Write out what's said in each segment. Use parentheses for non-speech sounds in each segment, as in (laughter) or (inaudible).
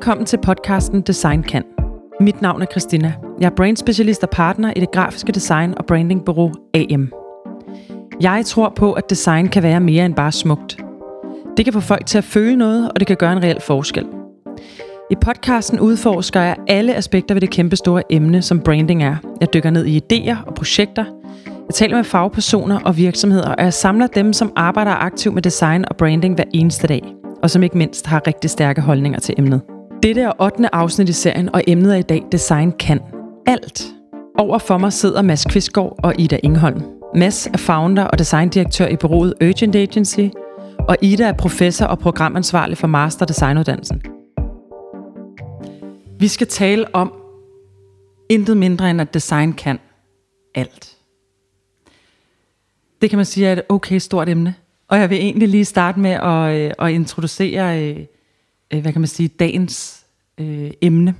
Velkommen til podcasten Design Kan. Mit navn er Christina. Jeg er brandspecialist og partner i det grafiske design og brandingbureau AM. Jeg tror på, at design kan være mere end bare smukt. Det kan få folk til at føle noget, og det kan gøre en reel forskel. I podcasten udforsker jeg alle aspekter ved det kæmpe store emne, som branding er. Jeg dykker ned i idéer og projekter. Jeg taler med fagpersoner og virksomheder, og jeg samler dem, som arbejder aktivt med design og branding hver eneste dag, og som ikke mindst har rigtig stærke holdninger til emnet. Dette er 8. afsnit i serien, og emnet er i dag Design kan alt. Over for mig sidder Mads Kvistgaard og Ida Ingholm. Mads er founder og designdirektør i bureauet Urgent Agency, og Ida er professor og programansvarlig for Master Designuddannelsen. Vi skal tale om intet mindre end at design kan alt. Det kan man sige er et okay stort emne. Og jeg vil egentlig lige starte med at, øh, at introducere, øh, øh, hvad kan man sige, dagens øh, emne.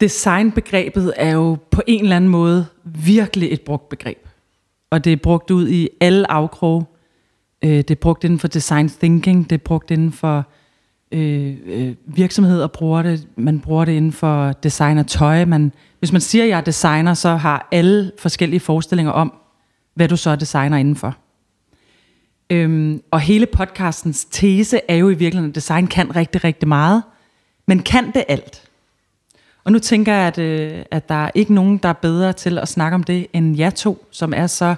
Designbegrebet er jo på en eller anden måde virkelig et brugt begreb. Og det er brugt ud i alle afkroge. Øh, det er brugt inden for design thinking, det er brugt inden for øh, øh, virksomheder bruger det, man bruger det inden for design af tøj. Man, hvis man siger, at jeg er designer, så har alle forskellige forestillinger om, hvad du så er designer indenfor. Øhm, og hele podcastens tese er jo i virkeligheden, at design kan rigtig, rigtig meget, men kan det alt? Og nu tænker jeg, at, øh, at der er ikke nogen, der er bedre til at snakke om det, end jer to, som er så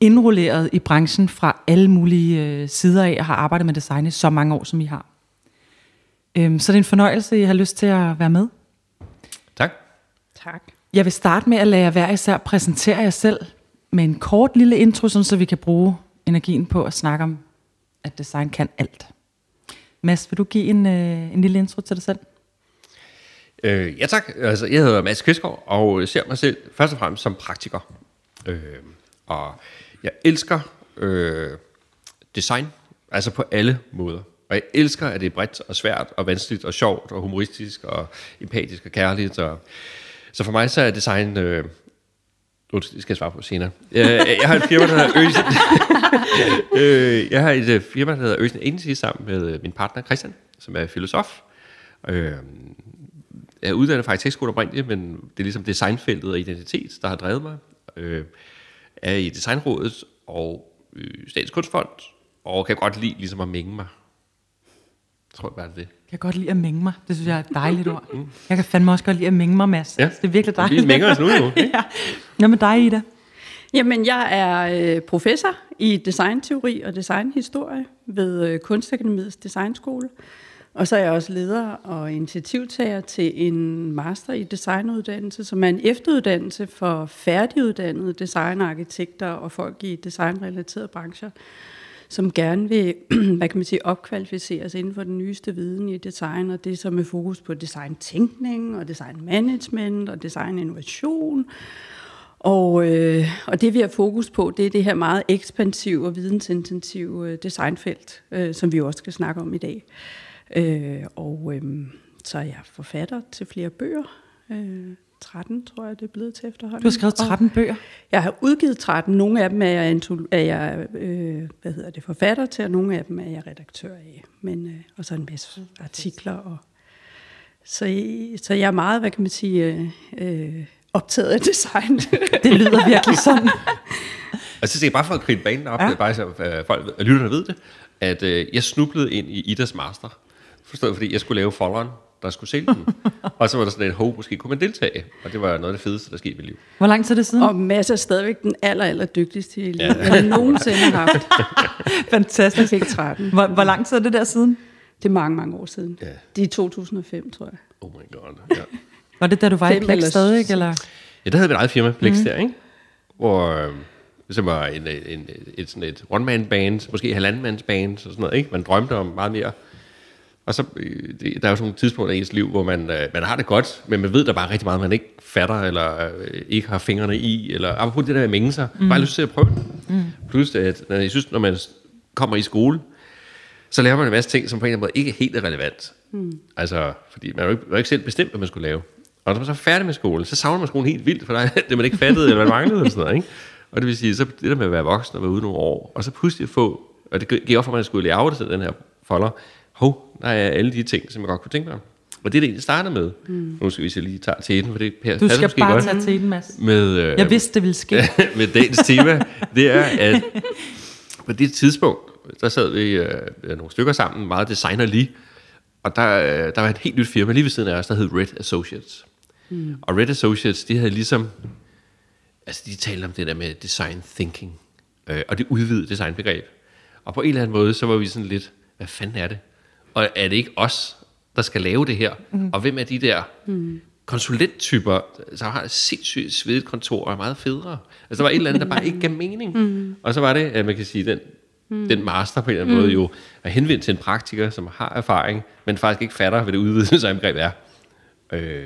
indrulleret i branchen fra alle mulige øh, sider af, og har arbejdet med design i så mange år, som I har. Øhm, så det er en fornøjelse, I har lyst til at være med. Tak. Tak. Jeg vil starte med at lade jer hver især præsentere jer selv med en kort lille intro, sådan så vi kan bruge energien på at snakke om, at design kan alt. Mads, vil du give en, øh, en lille intro til dig selv? Øh, ja tak. Altså, jeg hedder Mads Kvistgaard, og ser mig selv først og fremmest som praktiker. Øh, og jeg elsker øh, design, altså på alle måder. Og jeg elsker, at det er bredt og svært og vanskeligt og sjovt og humoristisk og empatisk og kærligt. Og, så for mig så er design... Øh, det skal jeg svare på senere. Øh, jeg, jeg har et firma, der hedder Øsen. (laughs) øh, jeg har et øh, firma, der hedder Øsen Agency sammen med øh, min partner Christian, som er filosof. Øh, jeg er uddannet fra arkitektskole oprindeligt, men det er ligesom designfeltet og identitet, der har drevet mig. Øh, er i Designrådet og øh, Statens Kunstfond, og kan godt lide ligesom at mænge mig. Jeg tror bare, det det. Jeg kan godt lide at mænge mig. Det synes jeg er et dejligt ord. Jeg kan fandme også godt lide at mænge mig, Mads. Ja. Det er virkelig dejligt. Vi mænger os nu jo. Ikke? (laughs) ja. Hvad med dig, Ida? Jamen, jeg er øh, professor i designteori og designhistorie ved øh, Kunstakademiets Designskole. Og så er jeg også leder og initiativtager til en master i designuddannelse, som er en efteruddannelse for færdiguddannede designerarkitekter og folk i designrelaterede brancher, som gerne vil, (clears throat) hvad kan man sige, opkvalificeres inden for den nyeste viden i design, og det som er fokus på designtænkning og designmanagement og designinnovation. Og, øh, og det vi har fokus på, det er det her meget ekspansive og vidensintensive øh, designfelt, øh, som vi også skal snakke om i dag. Øh, og øh, så er jeg forfatter til flere bøger. Øh, 13, tror jeg, det er blevet til efterhånden. Du har skrevet 13 og bøger. Jeg har udgivet 13. Nogle af dem er jeg, er jeg øh, hvad hedder det, forfatter til, og nogle af dem er jeg redaktør af. Men, øh, og så en masse artikler. Og, så, så jeg er meget, hvad kan man sige, øh, øh, optaget af design. (laughs) Det lyder virkelig sådan. Og så skal jeg bare for at kridte banen op, Ja. bare så øh, folk, og lytterne ved det, at øh, jeg snublede ind i Idas master, forstået, fordi jeg skulle lave folderen, der skulle sælge den. (laughs) og så var der sådan et, hov, måske kunne man deltage. Og det var noget af det fedeste, der skete i mit liv. Hvor lang tid er det siden? og Mads er stadigvæk den aller, aller dygtigste i livet, jeg har nogensinde haft. Jeg (laughs) Fantastisk. fik 13. Hvor, hvor lang tid er det der siden? Det er mange, mange år siden. Ja. Det er 2005, tror jeg. Oh my god. Ja, Var det da du var i Fem Plex eller stadig, s- eller? ja der havde vi et eget firma, Plex mm. der, ikke? Hvor, øh, som var en, en, et, sådan et one-man-band, måske halvandenmands-band, og sådan noget, ikke? Man drømte om meget mere. Og så, øh, der er jo sådan nogle tidspunkter i ens liv, hvor man, øh, man har det godt, men man ved der bare rigtig meget, man ikke fatter, eller øh, ikke har fingrene i, eller apropos det der med at mænge sig, mm. bare lyst til at prøve det. Mm. Plus, at når jeg synes, når man kommer i skole, så lærer man en masse ting, som på en eller anden måde ikke er helt relevant. Mm. Altså, fordi man jo ikke, har ikke selv bestemt, hvad man skulle lave. Og når man så er færdig med skolen, så savner man skolen helt vildt, for der er (laughs) det, man ikke fattede, eller man manglede, eller sådan noget, ikke? Og det vil sige, så det der med at være voksen og være ude nogle år, og så pludselig få, og det gik op for mig, at jeg skulle lære af den her folder, hov, der er alle de ting, som jeg godt kunne tænke mig. Og det er det egentlig startede med. Mm. Nu skal vi så lige tage til den, for det passer Du skal måske bare godt tage til den, Mads. med, øh, Jeg vidste, det ville ske. (laughs) med dagens tema. Det er, at (laughs) på det tidspunkt, der sad vi øh, nogle stykker sammen, meget designer lige, og der, øh, der var et helt nyt firma lige ved siden af os, der hed Red Associates. Mm. Og Red Associates, de havde ligesom, altså de talte om det der med design thinking, øh, og det udvidede designbegreb. Og på en eller anden måde, så var vi sådan lidt, hvad fanden er det? Og er det ikke os, der skal lave det her? Mm. Og hvem er de der mm. konsulenttyper, der har et sindssygt svedigt kontor og er meget federe? Altså der var et eller andet, der bare ikke gav mening. Mm. Og så var det, at man kan sige, den, mm. den master på en eller anden mm. måde jo er henvendt til en praktiker, som har erfaring, men faktisk ikke fatter, hvad det udvidede designbegreb er. Øh,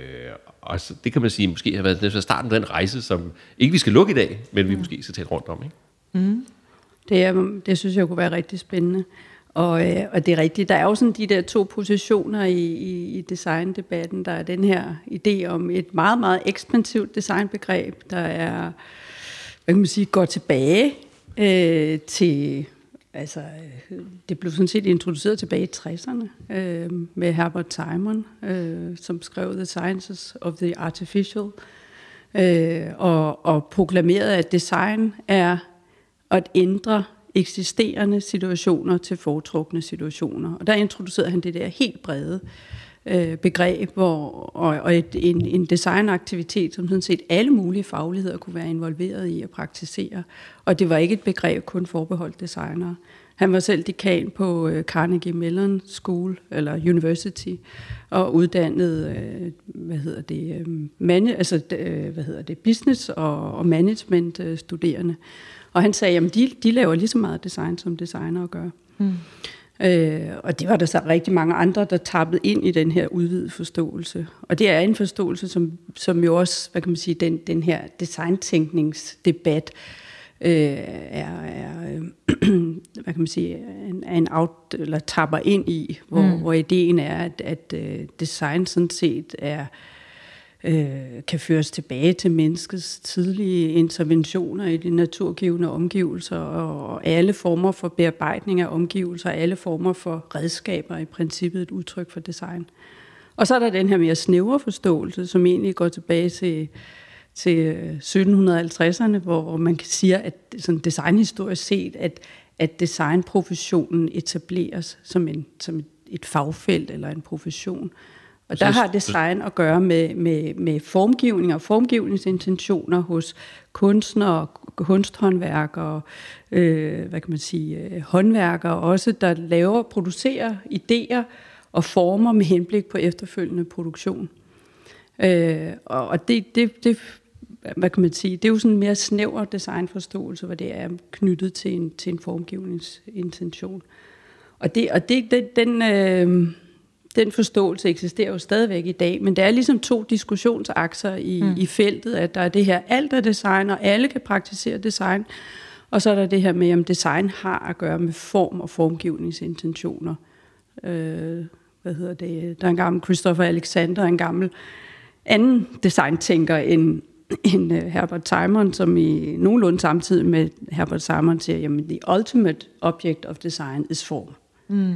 og så, det kan man sige, måske har været det starten af den rejse, som ikke vi skal lukke i dag, men vi mm. måske skal tale rundt om. Ikke? Det, er, det synes jeg kunne være rigtig spændende. Og, øh, og det er rigtigt, der er jo sådan de der to positioner i, i, i designdebatten. Der er den her idé om et meget, meget ekspansivt designbegreb, der er, hvad kan man sige, går tilbage øh, til, altså øh, det blev sådan set introduceret tilbage i 60'erne øh, med Herbert Simon, øh, som skrev The Sciences of the Artificial, øh, og, og proklamerede, at design er at ændre eksisterende situationer til foretrukne situationer. Og der introducerede han det der helt brede øh, begreb, hvor, og, og et, en, en designaktivitet, som sådan set alle mulige fagligheder kunne være involveret i at praktisere. Og det var ikke et begreb kun forbeholdt designere. Han var selv dekan på øh, Carnegie Mellon School, eller University, og uddannede, øh, hvad hedder det, øh, man, altså, øh, hvad hedder det, business og, og management øh, studerende. Og han sagde, at de, de laver lige så meget design, som designer gør. Mm. Øh, og det var der så rigtig mange andre, der tappede ind i den her udvidede forståelse. Og det er en forståelse, som, som jo også, hvad kan man sige, den, den her designtænkningsdebat øh, er, er øh, (clears throat) hvad kan man sige, en, en out, eller tapper ind i, hvor, mm. hvor ideen er, at, at uh, design sådan set er øh, Øh, kan føres tilbage til menneskets tidlige interventioner i de naturgivende omgivelser, og alle former for bearbejdning af omgivelser, alle former for redskaber i princippet et udtryk for design. Og så er der den her mere snævre forståelse, som egentlig går tilbage til, til øh, 1750'erne, hvor man kan sige, at sådan designhistorisk set, at, at designprofessionen etableres som, en, som et fagfelt eller en profession. Og der har design at gøre med, med, med formgivning og formgivningsintentioner hos kunstnere, kunsthåndværkere, øh, hvad kan man sige, øh, håndværkere også, der laver og producerer idéer og former med henblik på efterfølgende produktion. Øh, og det, det, det, hvad kan man sige, det er jo sådan en mere snæver designforståelse, hvor det er knyttet til en, til en formgivningsintention. Og, det, og det, det, den... Øh, den forståelse eksisterer jo stadigvæk i dag, men der er ligesom to diskussionsakser i, mm. i feltet, at der er det her, alt er design, og alle kan praktisere design, og så er der det her med, om design har at gøre med form og formgivningsintentioner. Øh, hvad hedder det? Der er en gammel Christopher Alexander, en gammel anden designtænker end, end uh, Herbert Simon, som i nogenlunde samtidig med Herbert Simon siger, jamen the ultimate object of design is form. Mm.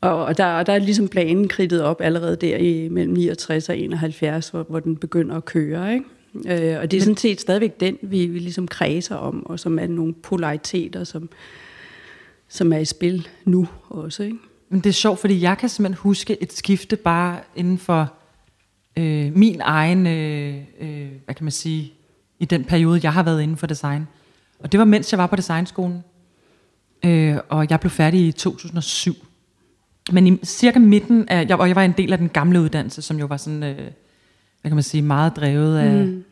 Og, der, og der er ligesom planen kridtet op allerede der i mellem 69 og 71, hvor, hvor den begynder at køre. Ikke? Øh, og det er sådan set stadigvæk den, vi, vi ligesom kredser om, og som er nogle polariteter, som, som er i spil nu også. Ikke? Men det er sjovt, fordi jeg kan simpelthen huske et skifte bare inden for øh, min egen, øh, øh, hvad kan man sige, i den periode, jeg har været inden for design. Og det var mens jeg var på designskolen, øh, og jeg blev færdig i 2007. Men i cirka midten af, jeg, og jeg var en del af den gamle uddannelse, som jo var sådan, øh, hvad kan man sige, meget drevet af, mm.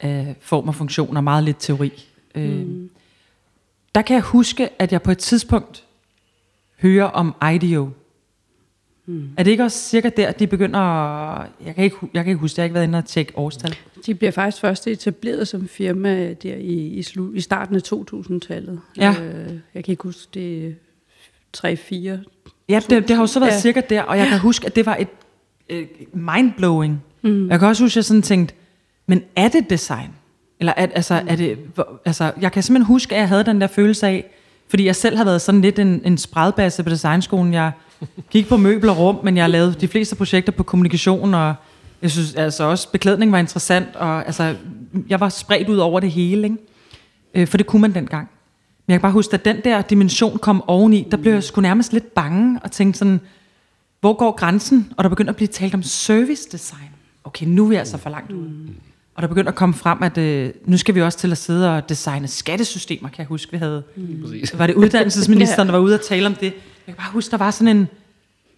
af form og funktioner, meget lidt teori. Øh, mm. Der kan jeg huske, at jeg på et tidspunkt hører om IDEO. Mm. Er det ikke også cirka der, de begynder at, jeg kan ikke, jeg kan ikke huske, jeg har ikke været inde og tjekke årstal. De bliver faktisk først etableret som firma der i, i, slu, i starten af 2000-tallet. Ja. Øh, jeg kan ikke huske, det 3-4 Ja, det, det har jo så været ja. cirka der, og jeg kan huske, at det var et øh, mindblowing. Mm. Jeg kan også huske, at jeg sådan tænkte, men er det design? Eller er, altså, mm. er det, altså, jeg kan simpelthen huske, at jeg havde den der følelse af, Fordi jeg selv har været sådan lidt en, en spredbasse på designskolen. Jeg gik på møbler og rum, men jeg lavede de fleste projekter på kommunikation, og jeg synes altså også, beklædning var interessant, og altså, jeg var spredt ud over det hele, ikke? Øh, for det kunne man dengang. Men jeg kan bare huske, at den der dimension kom oveni, der blev jeg sgu nærmest lidt bange, og tænkte sådan, hvor går grænsen? Og der begyndte at blive talt om service design. Okay, nu er vi altså for langt ude. Og der begyndte at komme frem, at øh, nu skal vi også til at sidde og designe skattesystemer, kan jeg huske, vi havde. Præcis. Var det uddannelsesministeren, (laughs) der var ude og tale om det? Jeg kan bare huske, der var sådan en...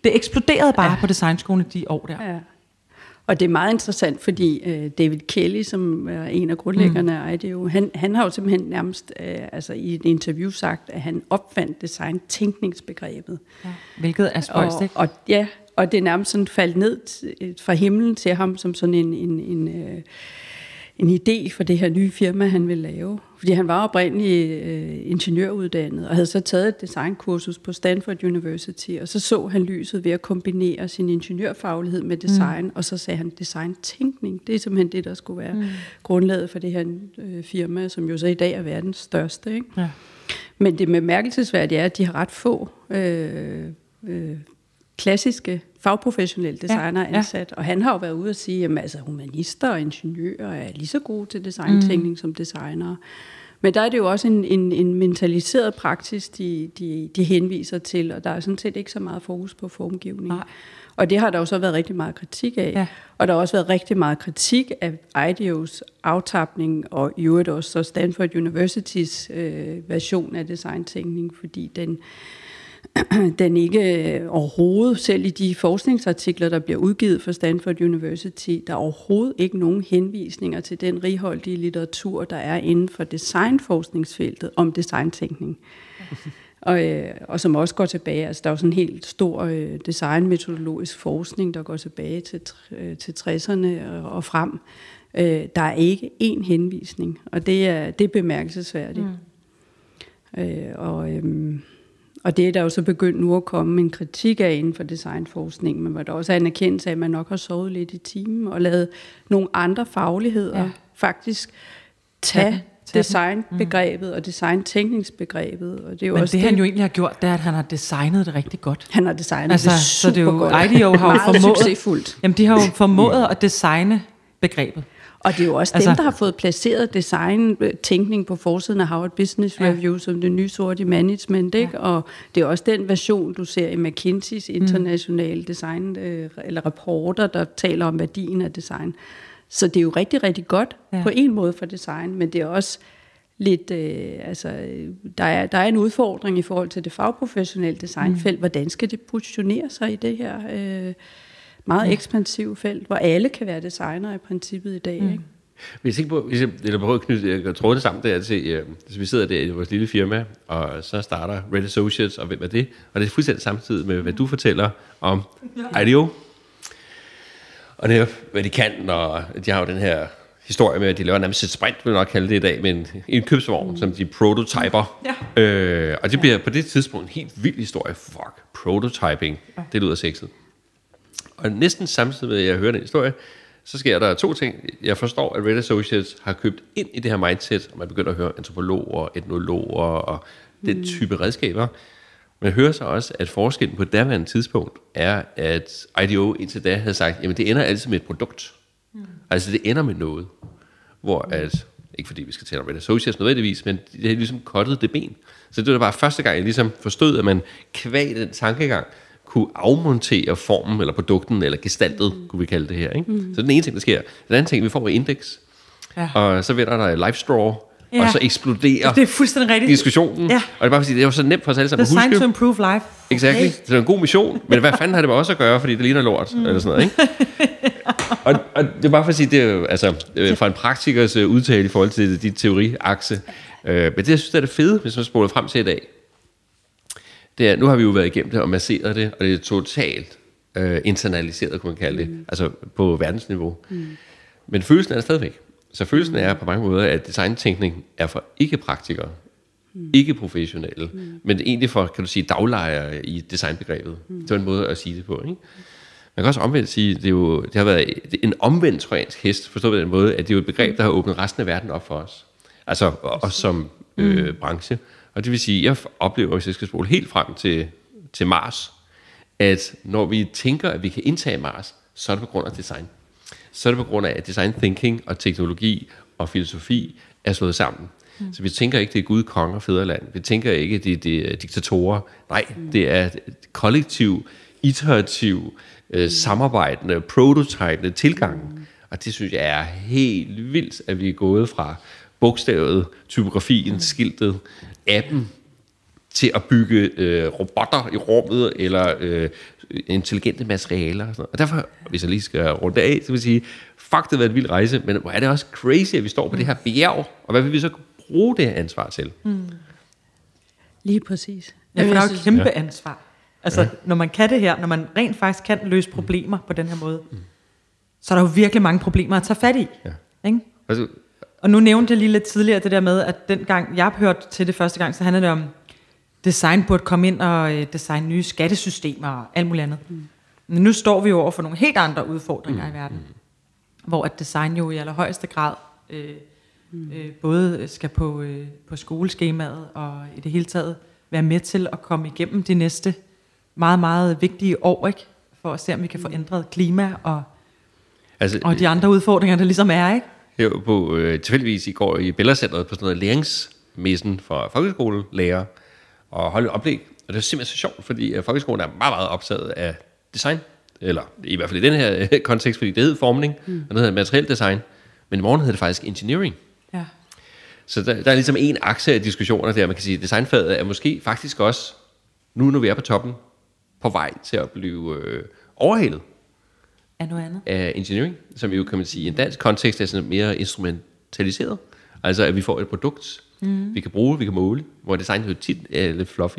Det eksploderede bare ja. på designskolen i de år der. Ja. Og det er meget interessant, fordi øh, David Kelly, som er en af grundlæggerne mm. af IDEO, han, han har jo simpelthen nærmest øh, altså i et interview sagt, at han opfandt design-tænkningsbegrebet. Ja. Hvilket er spøjst, og, ikke? og, ja, og det er nærmest sådan faldt ned t- fra himlen til ham som sådan en, en, en, øh, en idé for det her nye firma, han ville lave. Fordi han var oprindeligt øh, ingeniøruddannet, og havde så taget et designkursus på Stanford University, og så så han lyset ved at kombinere sin ingeniørfaglighed med design, mm. og så sagde han design-tænkning. Det er simpelthen det, der skulle være mm. grundlaget for det her øh, firma, som jo så i dag er verdens største. Ikke? Ja. Men det bemærkelsesværdige er, at de har ret få øh, øh, klassiske fagprofessionelle designer Ja, ja. ansat. Og han har jo været ude og sige, at altså, humanister og ingeniører er lige så gode til designtænkning mm. som designere. Men der er det jo også en, en, en mentaliseret praksis, de, de, de henviser til, og der er sådan set ikke så meget fokus på formgivning. Nej. Og det har der jo så været rigtig meget kritik af. Ja. Og der har også været rigtig meget kritik af IDEO's aftapning, og i øvrigt også så Stanford Universitys øh, version af designtænkning, fordi den, (clears throat) den ikke øh, overhovedet, selv i de forskningsartikler, der bliver udgivet fra Stanford University, der er overhovedet ikke nogen henvisninger til den righoldige litteratur, der er inden for designforskningsfeltet om designtænkning. (laughs) Og, øh, og som også går tilbage, altså der er jo sådan en helt stor øh, designmetodologisk forskning, der går tilbage til, øh, til 60'erne og, og frem. Øh, der er ikke én henvisning, og det er, det er bemærkelsesværdigt. Mm. Øh, og, øhm, og det er der jo så begyndt nu at komme en kritik af inden for designforskning, men hvor der også er en erkendelse af, at man nok har sovet lidt i timen og lavet nogle andre fagligheder Ja. ja. faktisk Tag tage den. designbegrebet og designtænkningsbegrebet. Og det er jo Men også det, han jo egentlig har gjort, det er, at han har designet det rigtig godt. han har designet Altså, det så det er jo- supergodt. IDEO har jo formået- succesfuldt. Jamen, de har jo formået at designe begrebet. Og det er jo også Altså- dem, der har fået placeret design-tænkning på forsiden af Harvard Business. Review ja. som det nye sorte management. Ikke? Ja. Og det er også den version, du ser i McKinseys internationale design, øh, eller rapporter, der taler om værdien af design. Så det er jo rigtig, rigtig godt Ja. ja. på en måde for design, men det er også lidt, øh, altså, øh, der er, der er en udfordring i forhold til det fagprofessionelle designfelt. Mm. Hvordan skal det positionere sig i det her øh, meget ekspansive felt, hvor alle kan være designer i princippet i dag, mm. ikke? Hvis jeg tænker på, hvis jeg, eller prøver at knytte det sammen der til, øh, så vi sidder der i vores lille firma, og så starter Red Associates, og hvem er det? Og det er fuldstændig samtidig med, hvad du fortæller om IDEO. Og det er, hvad de kan, og de har jo den her historie med, at de laver nærmest et sprint, vil jeg nok kalde det i dag, med en, en købsvogn, mm. som de prototyper. Ja. Øh, og det bliver på det tidspunkt en helt vild historie. Fuck, prototyping. Ja. Det lyder sexet. Og næsten samtidig med, at jeg hører den historie, så sker der to ting. Jeg forstår, at Red Associates har købt ind i det her mindset, og man begynder at høre antropologer, etnologer og den type redskaber. Men jeg hører så også, at forskellen på daværende tidspunkt er, at IDEO indtil da havde sagt, jamen det ender altid med et produkt. Mm. Altså det ender med noget. Hvor at, ikke fordi vi skal tale om Red Associates nødvendigvis, men det har ligesom kottet det ben. Så det var bare første gang, jeg ligesom forstod, at man kvæg den tankegang, kunne afmontere formen, eller produkten, eller gestaltet, mm. kunne vi kalde det her. Ikke? Mm. Så den ene ting, der sker. Den anden ting, vi får et indeks, Ja. og så vender der Life Straw, Ja. og så eksploderer Det er fuldstændig rigtigt. diskussionen. Ja. Og det er bare fordi, det er jo så nemt for os alle sammen at Design huske. to improve life. Exactly. Okay. Det er en god mission, men hvad fanden har det med os at gøre, fordi det ligner lort, mm. eller sådan noget, ikke? (laughs) og, og det er bare for at sige, det er jo, altså, øh, fra en praktikers øh, udtale i forhold til dit teoriakse. Øh, men det, jeg synes, det er det fede, hvis man spoler frem til i dag, det er, nu har vi jo været igennem det og masseret det, og det er totalt øh, internaliseret, kunne man kalde det, mm. altså på verdensniveau. Mm. Men følelsen er der stadigvæk. Så følelsen er på mange måder, at designtænkning er for ikke-praktikere, mm. ikke professionelle, mm. men egentlig for, kan du sige, daglejere i designbegrebet. Mm. Det var en måde at sige det på, ikke? Man kan også omvendt sige, det, er jo, det har været en omvendt trojansk hest, forstået på den måde, at det er jo et begreb, der har åbnet resten af verden op for os. Altså os som øh, branche. Og det vil sige, jeg oplever, hvis jeg skal spole helt frem til, til Mars, at når vi tænker, at vi kan indtage Mars, så er det på grund af design. Så er det på grund af, at design thinking og teknologi og filosofi er slået sammen. Mm. Så vi tænker ikke, det er Gud, konge og fædreland. Vi tænker ikke, det, det er diktatorer. Nej, mm. det er kollektiv, iterativ, øh, samarbejdende, prototypende tilgang. Mm. Og det synes jeg er helt vildt, at vi er gået fra bogstavet, typografien, mm. skiltet, appen, til at bygge øh, robotter i rummet, eller øh, intelligente materialer. Og, sådan noget. og derfor, hvis jeg lige skal runde af, så vil jeg sige, fuck, det har været en vild rejse, men hvor er det også crazy, at vi står på mm. det her bjerg, og hvad vil vi så bruge det her ansvar til? Mm. Lige præcis. Ja, for der er jo et kæmpe ja. ansvar. Altså, ja. når man kan det her, når man rent faktisk kan løse problemer på den her måde, mm. så er der jo virkelig mange problemer at tage fat i. Ja. Ikke? Altså, og nu nævnte jeg lige lidt tidligere det der med, at den gang jeg hørte til det første gang, så handlede det om, design burde komme ind og øh, designe nye skattesystemer og alt muligt andet. Mm. Men nu står vi jo over for nogle helt andre udfordringer mm. i verden, mm. hvor at design jo i allerhøjeste grad øh, mm. øh, både skal på, øh, på skoleskemaet og i det hele taget være med til at komme igennem de næste meget, meget vigtige år, ikke? for at se, om vi kan få ændret klima og, altså, og de andre udfordringer, der ligesom er. Ikke? Jeg var på, øh, tilfældigvis i går i Bellacenteret på sådan noget læringsmessen for folkeskolelærer, og holde et oplæg. Og det er simpelthen så sjovt, fordi folkeskolen er meget, meget optaget af design, eller i hvert fald i den her øh, kontekst, fordi det hedder formning, mm. og det hedder materiel design, men i morgen hedder det faktisk engineering. Ja. Så der, der er ligesom en akse af diskussioner der, man kan sige, at designfaget er måske faktisk også, nu når vi er på toppen, på vej til at blive øh, overhældet af noget andet. Af engineering, som jo kan man sige i en dansk kontekst er sådan mere instrumentaliseret. Altså at vi får et produkt, mm. vi kan bruge, vi kan måle, hvor design jo tit er lidt fluffy.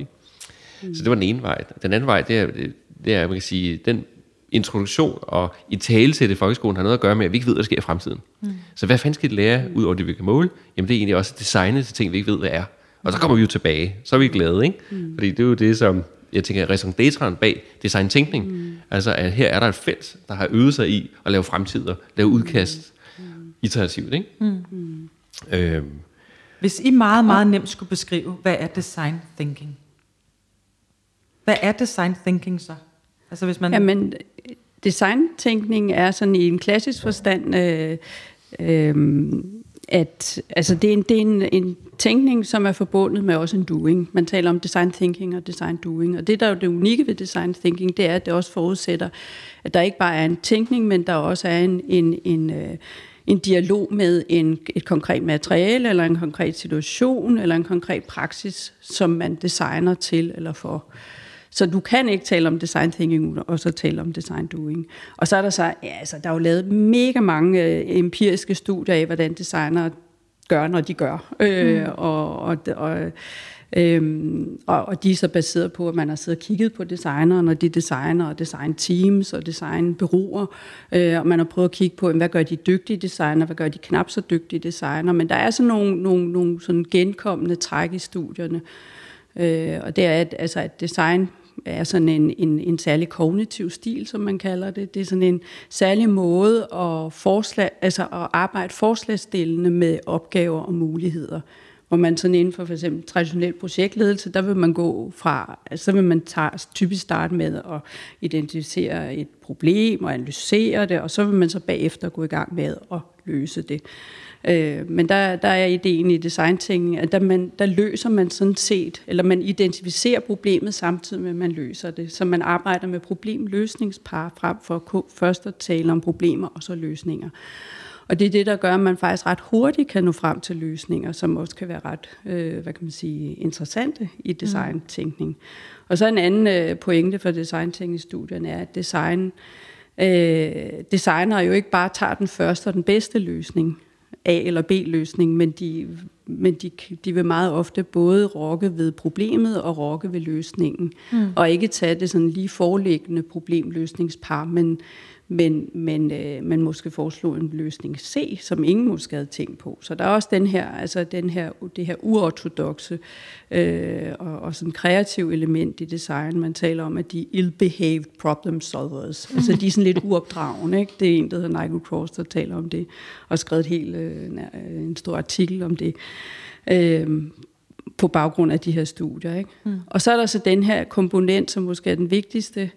Mm. Så det var den ene vej. Den anden vej, det er, det er man kan sige, den introduktion og i tale til det folkeskolen har noget at gøre med, at vi ikke ved, hvad der sker i fremtiden. Mm. Så hvad fanden skal det lære, ud over det, vi kan måle? Jamen det er egentlig også at designe til ting, vi ikke ved, hvad er. Og så kommer vi jo tilbage. Så er vi glade, ikke? Mm. Fordi det er jo det, som jeg tænker, raison d'être bag design tænkning. Mm. Altså, at her er der et felt, der har øvet sig i at lave fremtider, lave udkast, mm. iterativt, ikke? Mm. Øhm, hvis I meget, meget nemt skulle beskrive, hvad er design thinking? Hvad er design thinking så? Altså hvis man... Jamen, design-tænkning er sådan i en klassisk forstand, øh, øh, at altså det er, en, det er en, en tænkning, som er forbundet med også en doing. Man taler om design thinking og design doing. Og det, der er jo det unikke ved design thinking, det er, at det også forudsætter, at der ikke bare er en tænkning, men der også er en, en, en, øh, en dialog med en, et konkret materiale, eller en konkret situation, eller en konkret praksis, som man designer til eller for. Så du kan ikke tale om design thinking og så tale om design doing. Og så er der så, ja, altså, der er jo lavet mega mange øh, empiriske studier af, hvordan designer gør, når de gør. Øh, mm. og, og, og Øhm, og, og de er så baseret på, at man har siddet og kigget på designere, når de designer, og design teams og designbureauer, øh, og man har prøvet at kigge på, hvad gør de dygtige designer, hvad gør de knap så dygtige designer, men der er sådan nogle, nogle, nogle sådan genkommende træk i studierne, øh, og det er, at, altså, at design er sådan en, en, en særlig kognitiv stil, som man kalder det. Det er sådan en særlig måde at, forslag, altså at arbejde forslagstillende med opgaver og muligheder hvor man sådan inden for for eksempel traditionel projektledelse, der vil man gå fra, altså så vil man tage, typisk starte med at identificere et problem og analysere det, og så vil man så bagefter gå i gang med at løse det. Øh, men der, der er ideen i designtænkning, at der, man, der løser man sådan set, eller man identificerer problemet samtidig med, at man løser det. Så man arbejder med problemløsningspar frem for først at tale om problemer og så løsninger. Og det er det, der gør, at man faktisk ret hurtigt kan nå frem til løsninger, som også kan være ret, øh, hvad kan man sige, interessante i mm. designtænkning. Og så en anden øh, pointe for designtænkningsstudien er, at design, øh, designer jo ikke bare tager den første og den bedste løsning, A- eller B-løsning, men de, men de, de vil meget ofte både rokke ved problemet og rokke ved løsningen, mm. og ikke tage det sådan lige foreliggende problemløsningspar, men men, men øh, man måske foreslå en løsning C, som ingen måske havde tænkt på. Så der er også den her, altså den her, det her uortodoxe øh, og, og sådan kreativ element i design. Man taler om, at de ill-behaved problem solvers. (laughs) altså de er sådan lidt uopdragende. Ikke? Det er en, der hedder Nigel Cross, der taler om det, og skrevet helt, øh, en stor artikel om det. Øh, på baggrund af de her studier. Ikke? Mm. Og så er der så den her komponent, som måske er den vigtigste,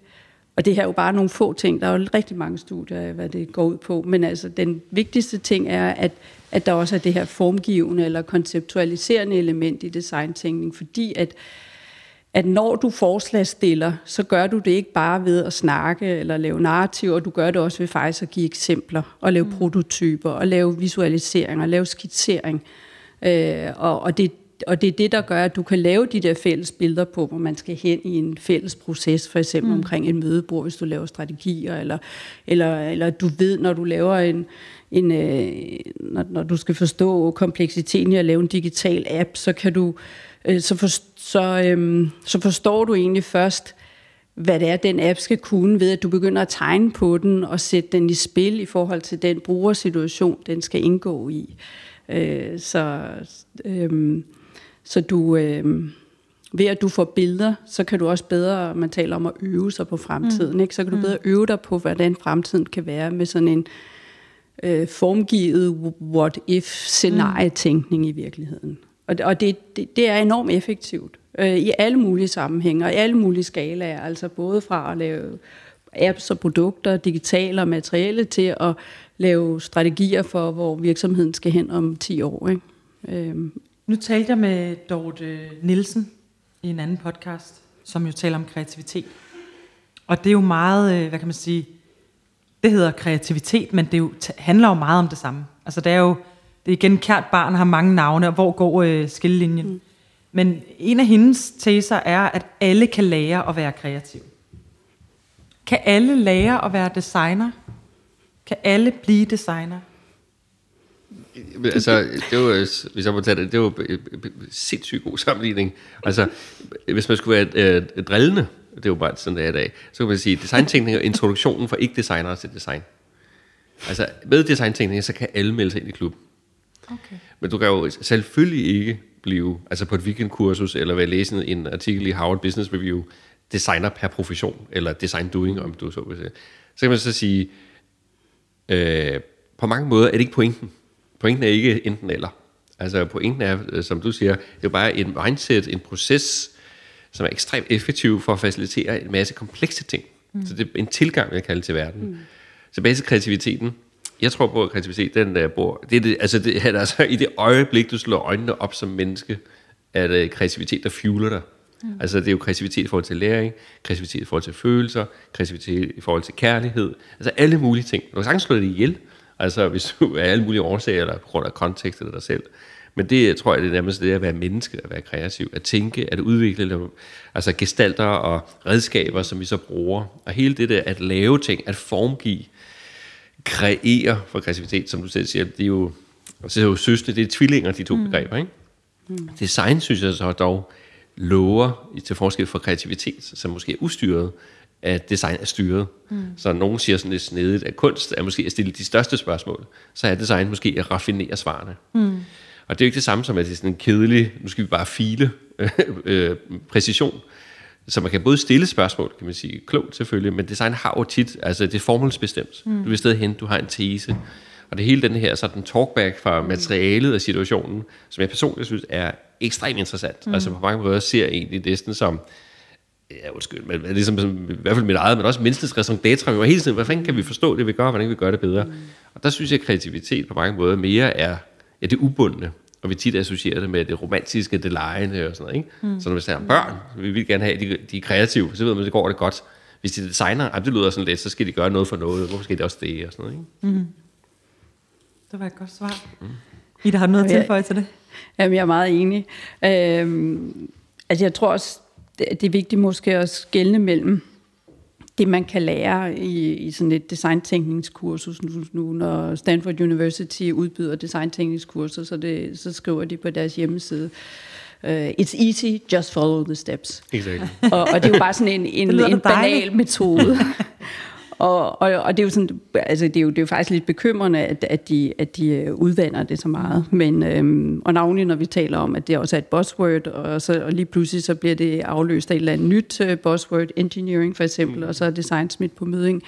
og det her er jo bare nogle få ting. Der er jo rigtig mange studier af, hvad det går ud på. Men altså, den vigtigste ting er, at, at der også er det her formgivende eller konceptualiserende element i designtænkning, fordi at, at når du forslagstiller, så gør du det ikke bare ved at snakke eller lave narrativer, du gør det også ved faktisk at give eksempler, og lave mm. prototyper, og lave visualiseringer, og lave skitsering. Øh, og, og det, og det er det, der gør, at du kan lave de der fælles billeder på, hvor man skal hen i en fælles proces, for eksempel mm. omkring en mødebord, hvis du laver strategier, eller, eller, eller du ved, når du laver en, en øh, når, når du skal forstå kompleksiteten i at lave en digital app, så kan du, øh, så, for, så, øh, så forstår du egentlig først, hvad det er, den app skal kunne, ved at du begynder at tegne på den og sætte den i spil i forhold til den brugersituation, den skal indgå i. Øh, så øh, så du, øh, ved at du får billeder, så kan du også bedre, man taler om at øve sig på fremtiden, mm. ikke? så kan du mm. bedre øve dig på, hvordan fremtiden kan være med sådan en øh, formgivet what-if-scenarietænkning mm. i virkeligheden. Og, og det, det, det er enormt effektivt øh, i alle mulige sammenhænge og i alle mulige skalaer, altså både fra at lave apps og produkter, digitale og materielle, til at lave strategier for, hvor virksomheden skal hen om 10 år. Ikke? Øh, nu talte jeg med Dorte Nielsen i en anden podcast, som jo taler om kreativitet. Og det er jo meget, øh, hvad kan man sige, det hedder kreativitet, men det jo, handler jo meget om det samme. Altså det er jo, det er igen, kært barn har mange navne, og hvor går øh, skillelinjen? Mm. Men en af hendes teser er, at alle kan lære at være kreativ. Kan alle lære at være designer? Kan alle blive designer? Altså, det var, hvis jeg må tage det, det var en sindssygt god sammenligning. Altså, hvis man skulle være et drillende, det er jo bare sådan, det er i dag, så kan man sige, designtænkning er introduktionen for ikke-designere til design. Altså, med designtænkning, så kan alle melde sig ind i klubben. Okay. Men du kan jo selvfølgelig ikke blive, altså på et weekendkursus, eller være læsende en artikel i Harvard Business Review, designer per profession, eller design doing, om du så vil sige. Så kan man så sige, øh, på mange måder er det ikke pointen. Pointen er ikke enten eller. Altså pointen er, øh, som du siger, det er jo bare en mindset, en proces, som er ekstremt effektiv for at facilitere en masse komplekse ting. Mm. Så det er en tilgang, jeg kalder til verden. Mm. Så basisk kreativiteten, jeg tror på, at kreativitet, den der bor, det er det, altså, det, altså i det øjeblik, du slår øjnene op som menneske, er det kreativitet, der fueler dig. Mm. Altså det er jo kreativitet i forhold til læring, kreativitet i forhold til følelser, kreativitet i forhold til kærlighed, altså alle mulige ting. Du kan sagtens slå det ihjel, Altså hvis du er alle mulige årsager, eller på grund af kontekst eller dig selv. Men det tror jeg, det er nærmest det at være menneske, at være kreativ, at tænke, at udvikle, altså gestalter og redskaber, som vi så bruger. Og hele det der at lave ting, at formgive, kreere for kreativitet, som du selv siger, det er jo, det er jo søsne, det er tvillinger, de to mm. begreber. Ikke? Mm. Design synes jeg så dog lover til forskel for kreativitet, som måske er ustyret, at design er styret. Mm. Så nogen siger sådan lidt snedigt, at kunst er måske at stille de største spørgsmål, så er design måske at raffinere svarene. Mm. Og det er jo ikke det samme som, at det er sådan en kedelig, nu skal vi bare file, (laughs) øh, præcision. Så man kan både stille spørgsmål, kan man sige, klogt selvfølgelig, men design har jo tit, altså det er formålsbestemt. Mm. Du vil stadig hen, du har en tese. Og det hele den her sådan talkback fra materialet af situationen, som jeg personligt synes er ekstremt interessant. Mm. Altså på mange måder ser jeg egentlig næsten som, ja, undskyld, men ligesom, i hvert fald mit eget, men også menneskets raison d'etre, var hele tiden, hvad fanden kan vi forstå det, vi gør, hvordan kan vi gøre det bedre? Mm. Og der synes jeg, at kreativitet på mange måder mere er ja, det ubundne, og vi tit associerer det med det romantiske, det lejende og sådan noget. Ikke? Mm. Så når vi siger børn, vi vil gerne have, at de, de er kreative, så ved man, at det går det godt. Hvis de designer, det lyder sådan lidt, så skal de gøre noget for noget, hvorfor skal det også det og sådan noget. Ikke? Mm. Det var et godt svar. Mm. Ida, har du noget at tilføje til det? Jamen, jeg er meget enig. Øhm, altså, jeg tror også, det, er vigtigt måske at skælne mellem det, man kan lære i, i sådan et designtænkningskursus nu, nu, når Stanford University udbyder designtænkningskurser, så, det, så skriver de på deres hjemmeside, uh, it's easy, just follow the steps. Exactly. og, og det er jo bare sådan en, (laughs) en, en banal metode. (laughs) Og, og, og det er jo sådan, altså det er jo, det er jo faktisk lidt bekymrende, at, at, de, at de øh, udvander det så meget. Men, øhm, og navnlig når vi taler om, at det også er et buzzword, og, så, og lige pludselig så bliver det afløst af et eller andet nyt uh, buzzword, engineering for eksempel, og så er design smidt på møding.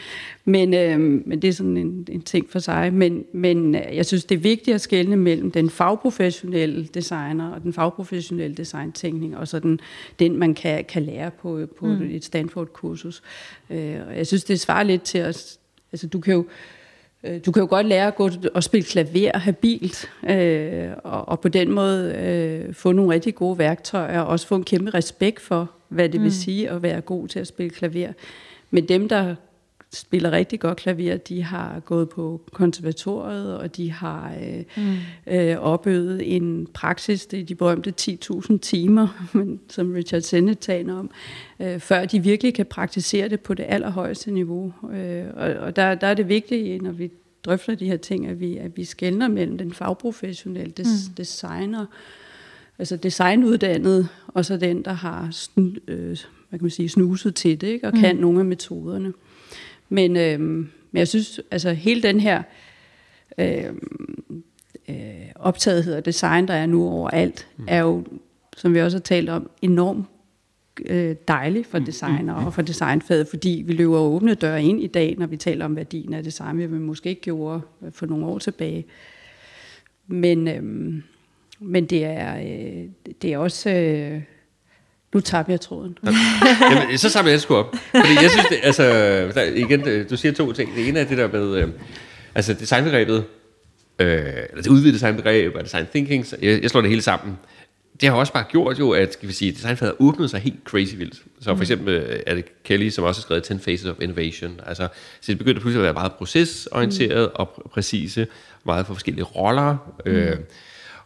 Men, øhm, men det er sådan en, en ting for sig. Men, men jeg synes, det er vigtigt at skelne mellem den fagprofessionelle designer og den fagprofessionelle designtænkning, og så den, den man kan, kan lære på, på mm. et Stanford-kursus. Øh, og jeg synes, det svarer lidt til at... Altså, du kan jo øh, du kan jo godt lære at gå og spille klaver habilt, øh, og, og på den måde øh, få nogle rigtig gode værktøjer, og også få en kæmpe respekt for, hvad det mm. vil sige at være god til at spille klaver. Men dem, der spiller rigtig godt klaver, de har gået på konservatoriet, og de har øh, mm. øh, opøvet en praksis, det er de berømte 10.000 timer, (laughs) som Richard Sennett taler om, øh, før de virkelig kan praktisere det på det allerhøjeste niveau. Øh, og og der, der er det vigtigt, når vi drøfter de her ting, at vi, at vi skældner mellem den fagprofessionelle des, mm. designer, altså designuddannet, og så den, der har snu, øh, hvad kan man sige, snuset til det, ikke? og mm. kan nogle af metoderne. Men, øh, men jeg synes, altså hele den her øh, øh, optagethed og design, der er nu overalt, mm. er jo, som vi også har talt om, enormt øh, dejligt for mm, designer mm. og for designfaget, fordi vi løber åbne døre ind i dag, når vi taler om værdien af design, vi måske ikke gjorde for nogle år tilbage. Men, øh, men det er, øh, det er også... Øh, nu tager jeg tråden. Jamen, så samler jeg sgu op. Fordi jeg synes, det, altså, der, igen, du siger to ting. Det ene er det der med, øh, altså designbegrebet, øh, eller det udvidede designbegreb og design thinking, så jeg, jeg slår det hele sammen. Det har også bare gjort jo, at skal vi sige, designfaget har åbnet sig helt crazy vildt. Så for mm. eksempel øh, er det Kelly, som også har skrevet 10 Phases of Innovation. Altså, så det begyndte pludselig at være meget procesorienteret mm. og præcise, meget for forskellige roller. Mm. Øh,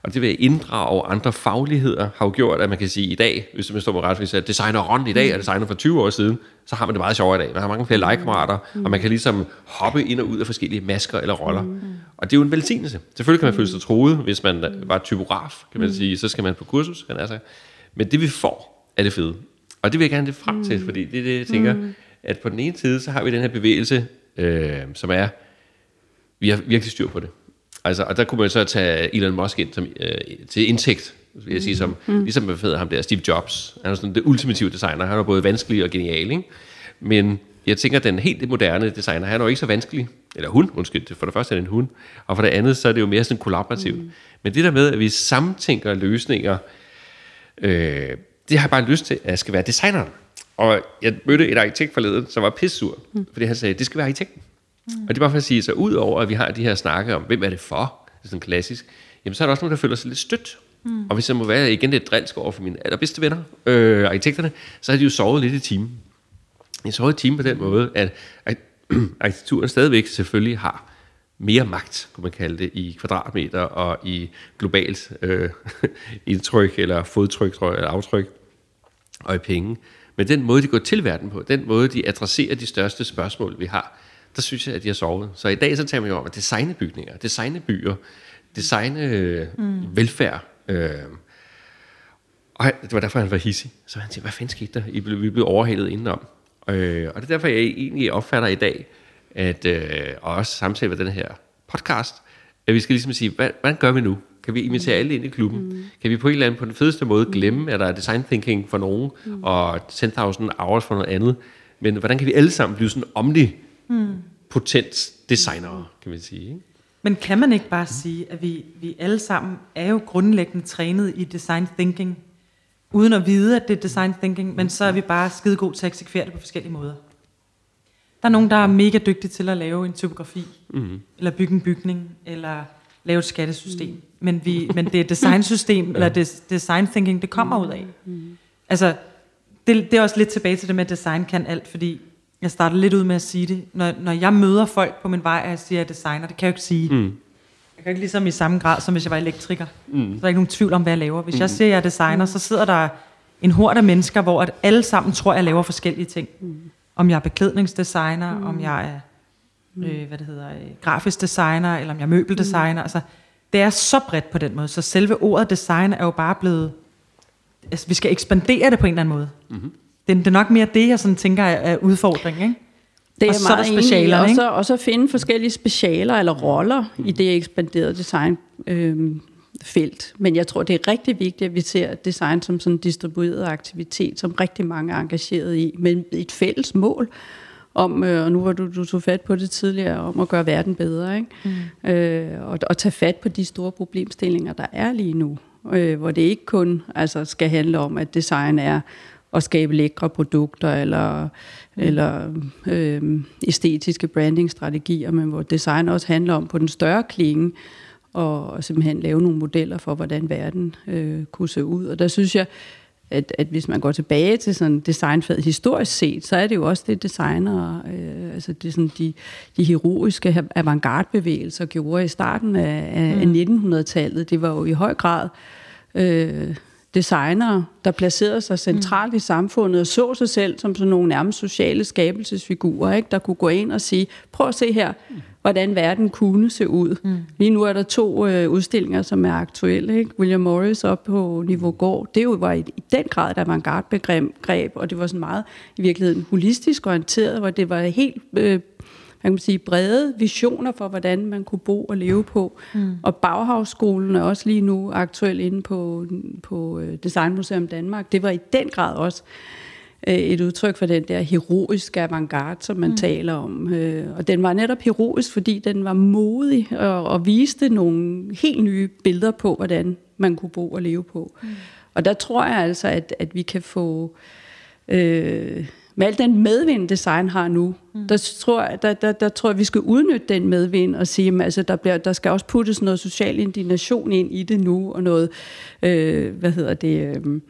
og det vil inddrage andre fagligheder, har jo gjort, at man kan sige i dag, hvis man står på ret, hvis at designer Ron i dag er designer for 20 år siden, så har man det meget sjovere i dag. Man har mange flere legekammerater, mm. og man kan ligesom hoppe ind og ud af forskellige masker eller roller. Mm. Og det er jo en velsignelse. Selvfølgelig kan man føle sig troet, hvis man var typograf, kan man sige, så skal man på kursus, kan altså. Men det vi får, er det fede. Og det vil jeg gerne lidt frem til, fordi det er det, jeg tænker, at på den ene side, så har vi den her bevægelse, øh, som er, vi har virkelig styr på det. Altså, og der kunne man så tage Elon Musk ind som, øh, til indtægt, vil jeg sige, som, mm. ligesom hvad hedder ham der, Steve Jobs. Han er sådan det ultimative designer. Han er både vanskelig og genial, ikke? Men jeg tænker, den helt moderne designer, han er jo ikke så vanskelig. Eller hun, undskyld, for det første er det en hund. Og for det andet, så er det jo mere sådan kollaborativt. Mm. Men det der med, at vi samtænker løsninger, øh, det har jeg bare lyst til, at skal være designeren. Og jeg mødte et arkitekt forleden, som var pissur, mm. fordi han sagde, det skal være arkitekten. Mm. Og det er bare for at sige, så ud over at vi har de her snakke om, hvem er det for, det er sådan klassisk, jamen så er der også nogen, der føler sig lidt stødt. Mm. Og hvis jeg må være igen lidt drilsk over for mine allerbedste venner, øh, arkitekterne, så har de jo sovet lidt i timen. Jeg sovet i timen på den måde, at (clears throat) arkitekturen stadigvæk selvfølgelig har mere magt, kunne man kalde det, i kvadratmeter og i globalt øh, (laughs) indtryk, eller fodtryk, tror jeg, eller aftryk, og i penge. Men den måde, de går til verden på, den måde, de adresserer de største spørgsmål, vi har, der synes jeg, at de har sovet. Så i dag så taler man jo om at designe bygninger, designe byer, designe øh, mm. velfærd. Øh. Og det var derfor, han var hissig. Så han siger, hvad fanden skete der? I blev, vi blev overhældet indenom. Øh, og det er derfor, jeg egentlig opfatter i dag, at, øh, og også samtale med den her podcast, at vi skal ligesom sige, hvad, hvad gør vi nu? Kan vi invitere mm. alle ind i klubben? Mm. Kan vi på en eller anden, på den fedeste måde glemme, at der er design thinking for nogen, mm. og 10.000 hours for noget andet? Men hvordan kan vi alle sammen blive sådan omni mm. potent designer, kan man sige. Ikke? Men kan man ikke bare sige, at vi, vi alle sammen er jo grundlæggende trænet i design thinking, uden at vide, at det er design thinking, men så er vi bare skide gode til at eksekvere det på forskellige måder. Der er nogen, der er mega dygtige til at lave en typografi, mm. eller bygge en bygning, eller lave et skattesystem. Mm. Men, vi, men det er designsystem, (laughs) eller det, design thinking, det kommer ud af. Mm. Altså, det, det er også lidt tilbage til det med, at design kan alt, fordi jeg starter lidt ud med at sige det. Når, når jeg møder folk på min vej, og jeg siger, at jeg er designer, det kan jeg jo ikke sige. Mm. Jeg kan ikke ligesom i samme grad, som hvis jeg var elektriker. Mm. Så er der ikke nogen tvivl om, hvad jeg laver. Hvis mm. jeg siger, at jeg er designer, så sidder der en hord af mennesker, hvor at alle sammen tror, at jeg laver forskellige ting. Mm. Om jeg er beklædningsdesigner, mm. om jeg er øh, hvad det hedder, øh, grafisk designer, eller om jeg er møbeldesigner. Mm. Altså, det er så bredt på den måde. Så selve ordet design er jo bare blevet... Altså, vi skal ekspandere det på en eller anden måde. Mm-hmm det, det er nok mere det, jeg sådan tænker er, udfordringen, ikke? Det er Og så er der enig i. specialerne, og ikke? så, og så finde forskellige specialer eller roller i det ekspanderede design øh, felt. Men jeg tror, det er rigtig vigtigt, at vi ser design som sådan en distribueret aktivitet, som rigtig mange er engageret i, men et fælles mål om, øh, og nu var du, du tog fat på det tidligere, om at gøre verden bedre, ikke? Mm. Øh, og, og tage fat på de store problemstillinger, der er lige nu, øh, hvor det ikke kun altså, skal handle om, at design er at skabe lækre produkter eller, mm. eller øh, æstetiske brandingstrategier, men hvor design også handler om på den større klinge og, og simpelthen lave nogle modeller for, hvordan verden øh, kunne se ud. Og der synes jeg, at, at hvis man går tilbage til sådan designfaget historisk set, så er det jo også det designer, øh, altså det sådan de, de heroiske avantgarde-bevægelser gjorde i starten af, af, mm. af 1900-tallet. Det var jo i høj grad øh, designere, der placerede sig centralt mm. i samfundet og så sig selv som sådan nogle nærmest sociale skabelsesfigurer, ikke? der kunne gå ind og sige, prøv at se her, hvordan verden kunne se ud. Mm. Lige nu er der to øh, udstillinger, som er aktuelle. Ikke? William Morris op på Niveau Gård, det jo var i, i den grad et avantgarde-begreb, og det var sådan meget i virkeligheden holistisk orienteret, hvor det var helt... Øh, man kan sige, brede visioner for, hvordan man kunne bo og leve på. Mm. Og Bauhaus-skolen er også lige nu aktuel inde på, på øh, Designmuseum Danmark. Det var i den grad også øh, et udtryk for den der heroiske avantgarde, som man mm. taler om. Øh, og den var netop heroisk, fordi den var modig og, og viste nogle helt nye billeder på, hvordan man kunne bo og leve på. Mm. Og der tror jeg altså, at, at vi kan få... Øh, med al den medvind, design har nu, mm. der, tror der, der, der tror jeg, vi skal udnytte den medvind og sige, at altså, der, bliver, der skal også puttes noget social indignation ind i det nu, og noget, øh, hvad hedder det, øh,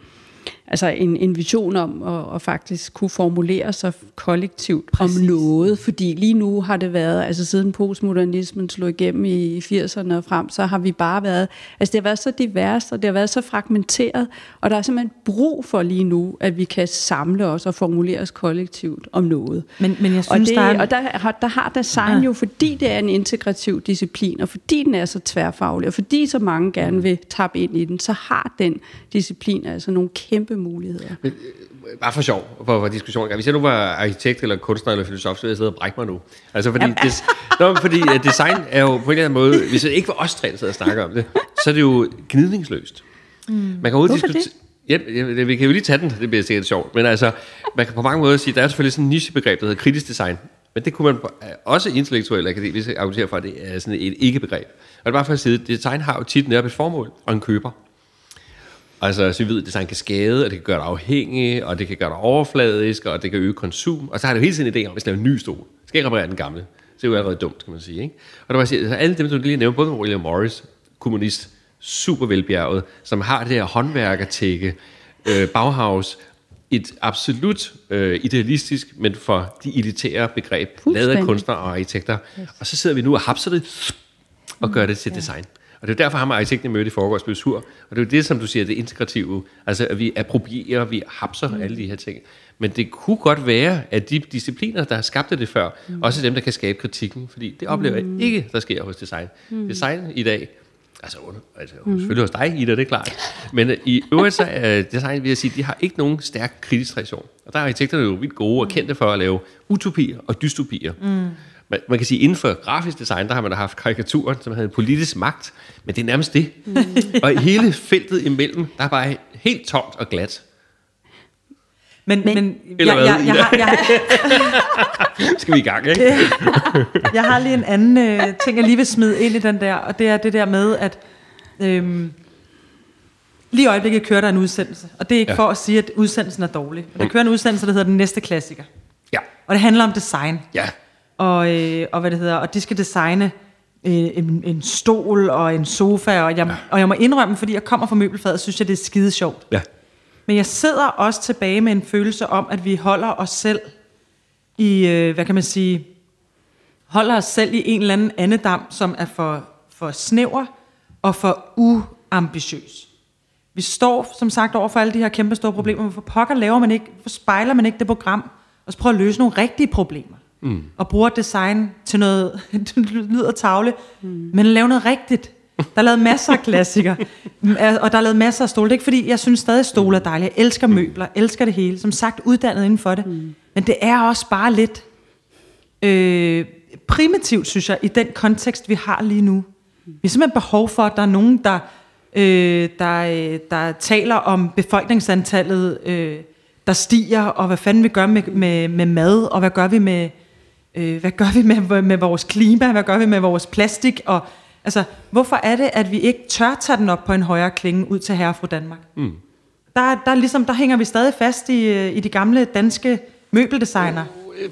altså en, en vision om at, at faktisk kunne formulere sig kollektivt Præcis. om noget, fordi lige nu har det været, altså siden postmodernismen slog igennem i 80'erne og frem, så har vi bare været, altså det har været så divers, og det har været så fragmenteret, og der er simpelthen brug for lige nu, at vi kan samle os og formulere os kollektivt om noget. Men, men jeg synes, og, det, der er... og der, har, der har design jo, fordi det er en integrativ disciplin, og fordi den er så tværfaglig, og fordi så mange gerne vil tappe ind i den, så har den disciplin altså nogle kæmpe muligheder. Men, øh, bare for sjov, for, for diskussion. Hvis jeg nu var arkitekt eller kunstner eller filosof, så ville jeg sidde og brække mig nu. Altså fordi, des, nå, fordi uh, design er jo på en eller anden måde, hvis det ikke var os tre, der sidder og snakker om det, så er det jo gnidningsløst. Mm. Man kan Hvorfor diskutere... Ja, ja, vi kan jo lige tage den, det bliver sikkert sjovt. Men altså, man kan på mange måder sige, der er selvfølgelig sådan en nichebegreb, der hedder kritisk design. Men det kunne man på- også intellektuelt akademisk argumentere for, at det er sådan et ikke-begreb. Og det er bare for at sige, at design har jo tit netop et formål og en køber. Altså, så vi ved, at design kan skade, og det kan gøre dig afhængig, og det kan gøre dig overfladisk, og det kan øge konsum. Og så har det jo hele tiden en idé om, at lave en ny stol. Skal ikke reparere den gamle. Så det er jo allerede dumt, kan man sige. Ikke? Og der var altså, alle dem, du lige nævnte, både William Morris, kommunist, super velbjerget, som har det her håndværkertække, øh, Bauhaus, et absolut øh, idealistisk, men for de elitære begreb, lavet af kunstnere og arkitekter. Yes. Og så sidder vi nu og hapser det, og gør det til design. Og det er derfor, ham og arkitekten i møde i forgårs blev sur. Og det er jo det, som du siger, det integrative. Altså, at vi approprierer, vi hapser mm. alle de her ting. Men det kunne godt være, at de discipliner, der har skabt det før, mm. også er dem, der kan skabe kritikken. Fordi det oplever jeg ikke, der sker hos design. Mm. Design i dag, altså, under, altså mm. selvfølgelig hos dig, Ida, det er klart. Men øh, i øvrigt så er design, vil jeg sige, de har ikke nogen stærk kritisk tradition. Og der er arkitekterne jo vildt gode og kendte for at lave utopier og dystopier. Mm. Man, man kan sige, inden for grafisk design, der har man da haft karikaturen, som havde politisk magt, men det er nærmest det. Mm. og i hele feltet imellem, der er bare helt tomt og glat. Men, men, men Eller jeg, hvad, jeg, jeg, Ida? har, jeg, har, (laughs) Skal vi i gang, ikke? jeg har lige en anden øh, ting, jeg lige vil smide ind i den der, og det er det der med, at øhm, lige i øjeblikket kører der en udsendelse, og det er ikke Ja. ja. for at sige, at udsendelsen er dårlig. Men der kører en udsendelse, der hedder Den Næste Klassiker. Ja. Og det handler om design. Ja. Og, øh, og hvad det hedder, og de skal designe øh, en, en stol og en sofa, og jeg, og jeg må indrømme, fordi jeg kommer fra møbelfaget, synes jeg, det er skide sjovt. Ja. Men jeg sidder også tilbage med en følelse om, at vi holder os selv i, øh, hvad kan man sige, holder os selv i en eller anden andedam, som er for, for snæver og for uambitiøs. Vi står, som sagt, over for alle de her kæmpe store problemer. Hvorfor pokker laver man ikke, hvorfor spejler man ikke det program, og så prøver at løse nogle rigtige problemer? Mm. Og bruger design til noget, (laughs) det lyder tavle, mm. men lave noget rigtigt. Der er lavet masser af (laughs) klassikere, og der er lavet masser af stole. Det er ikke fordi, jeg synes stadig, stole er dejlige. Jeg elsker møbler, elsker det hele. Som sagt, uddannet inden for det. Mm. Men det er også bare lidt øh, primitivt, synes jeg, i den kontekst, vi har lige nu. Vi har simpelthen behov for, at der er nogen, der, øh, der, øh, der taler om befolkningsantallet, øh, der stiger, og hvad fanden vi gør med, med, med mad, og hvad gør vi med, øh, hvad gør vi med, med vores klima, hvad gør vi med vores plastik, og altså, hvorfor er det, at vi ikke tør tage den op på en højere klinge ud til herre fra Danmark? Mm. Der, der, ligesom, der hænger vi stadig fast i, øh, i de gamle danske møbeldesigner.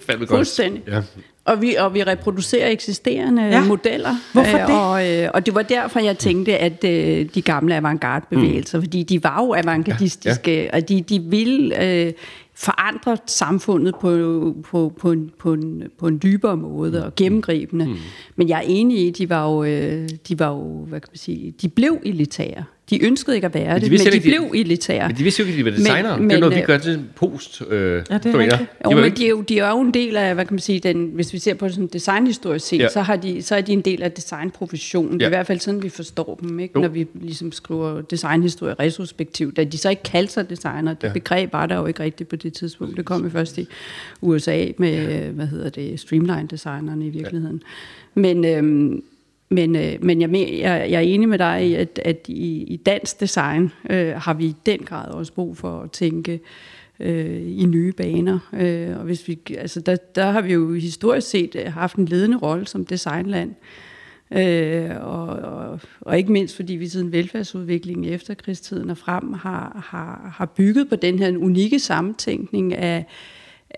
Godt. Fuldstændig. Ja. Og vi, og vi reproducerer eksisterende Ja. modeller. Hvorfor det? Og, øh, og det var derfor, jeg tænkte, at øh, de gamle avantgarde-bevægelser, mm. fordi de var jo avantgardistiske, ja, ja. og de, de ville øh, forandre samfundet på, på, på, en, på, en, på en dybere måde og gennemgribende. Mm. Men jeg er enig i, at de var jo, øh, de var jo, hvad kan man sige, de blev elitære. De ønskede ikke at være de det, men de ikke, blev elitære. Men de vidste jo ikke, at de var designere. Men- det er noget, men, vi øh, gør til post. Øh, Ja, det er rigtigt. De Jo, var men ikke, de er jo, de er jo en del af, hvad kan man sige, den, hvis vi ser på sådan designhistorisk set, Ja. ja. så, har de, så er de en del af designprofessionen. Det er Ja. i hvert fald sådan, vi forstår dem, ikke? Jo. når vi ligesom skriver designhistorie retrospektivt. Da de så ikke kaldte sig designer, det Ja. ja. begreb var der jo ikke rigtigt på det tidspunkt. Det kom jo først i USA med, hvad hedder det, streamline-designerne i virkeligheden. Ja. Men, øhm, men, øh, men jeg, jeg, jeg er enig med dig i, at, at i, i dansk design øh, har vi i den grad også brug for at tænke øh, i nye baner. Øh, og hvis vi, altså der, der har vi jo historisk set øh, haft en ledende rolle som designland. Øh, og, og, og ikke mindst fordi vi siden velfærdsudviklingen efter krigstiden og frem har, har, har bygget på den her unikke sammentænkning af,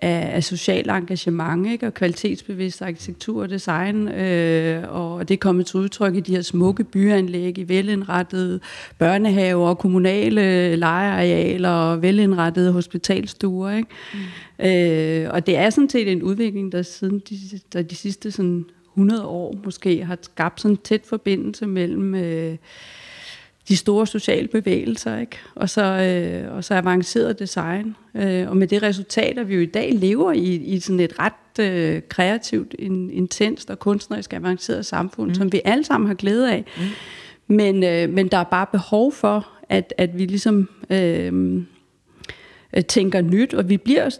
af, af social engagement ikke? og kvalitetsbevidst arkitektur og design. Øh, og det er kommet til udtryk i de her smukke byanlæg, i velindrettede børnehaver, kommunale legearealer og velindrettede hospitalstuer. Ikke? Mm. Øh, og det er sådan set en udvikling, der siden de, der de sidste sådan 100 år måske har skabt sådan en tæt forbindelse mellem øh, de store sociale bevægelser, ikke? Og, så, øh, og så avanceret design. Øh, og med det resultat, at vi jo i dag lever i, i sådan et ret øh, kreativt, in, intenst og kunstnerisk avanceret samfund, mm. som vi alle sammen har glæde af. Mm. Men, øh, men der er bare behov for, at, at vi ligesom øh, øh, tænker nyt, og vi bliver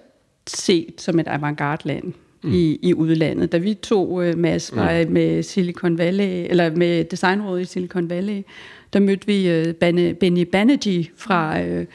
set som et avantgarde-land mm. i, i udlandet. Da vi to, øh, Mads, mm. med Silicon Valley, eller med designrådet i Silicon Valley, der mødte vi øh, Bane- Benny Banerjee fra øh,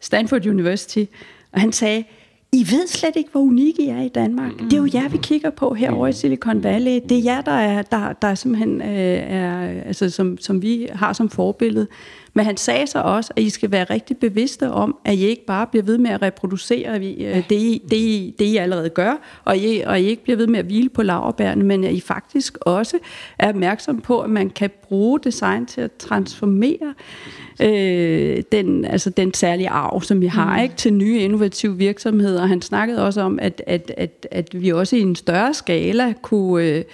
Stanford University, og han sagde, I ved slet ikke, hvor unikke I er i Danmark. Det er jo jer, vi kigger på herovre i Silicon Valley. Det er jer, der er, der, der er simpelthen øh, er, altså, som, som vi har som forbillede. Men han sagde så også, at I skal være rigtig bevidste om, at I ikke bare bliver ved med at reproducere øh, det, I, det, I, det, I allerede gør, og I, og I ikke bliver ved med at hvile på laverbærene, men at I faktisk også er opmærksom på, at man kan bruge design til at transformere øh, den, altså den særlige arv, som vi har, mm. ikke, til nye innovative virksomheder. Han snakkede også om, at, at, at, at vi også i en større skala kunne... Øh,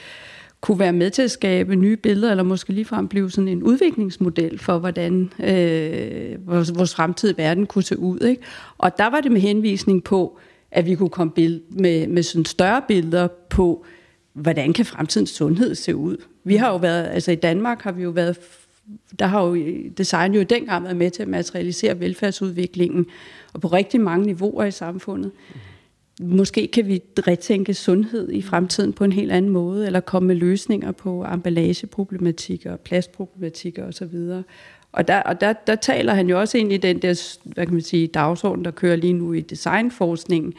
kunne være med til at skabe nye billeder, eller måske ligefrem blive sådan en udviklingsmodel for, hvordan øh, vores, vores fremtidige verden kunne se ud. Ikke? Og der var det med henvisning på, at vi kunne komme bill- med, med sådan større billeder på, hvordan kan fremtidens sundhed se ud. Vi har jo været, altså i Danmark har vi jo været, der har jo design jo dengang været med til at materialisere velfærdsudviklingen, og på rigtig mange niveauer i samfundet. Måske kan vi retænke sundhed i fremtiden på en helt anden måde, eller komme med løsninger på emballageproblematikker, plastproblematikker osv. Og der, og der, der taler han jo også ind i den der hvad kan man sige, dagsorden, der kører lige nu i designforskningen,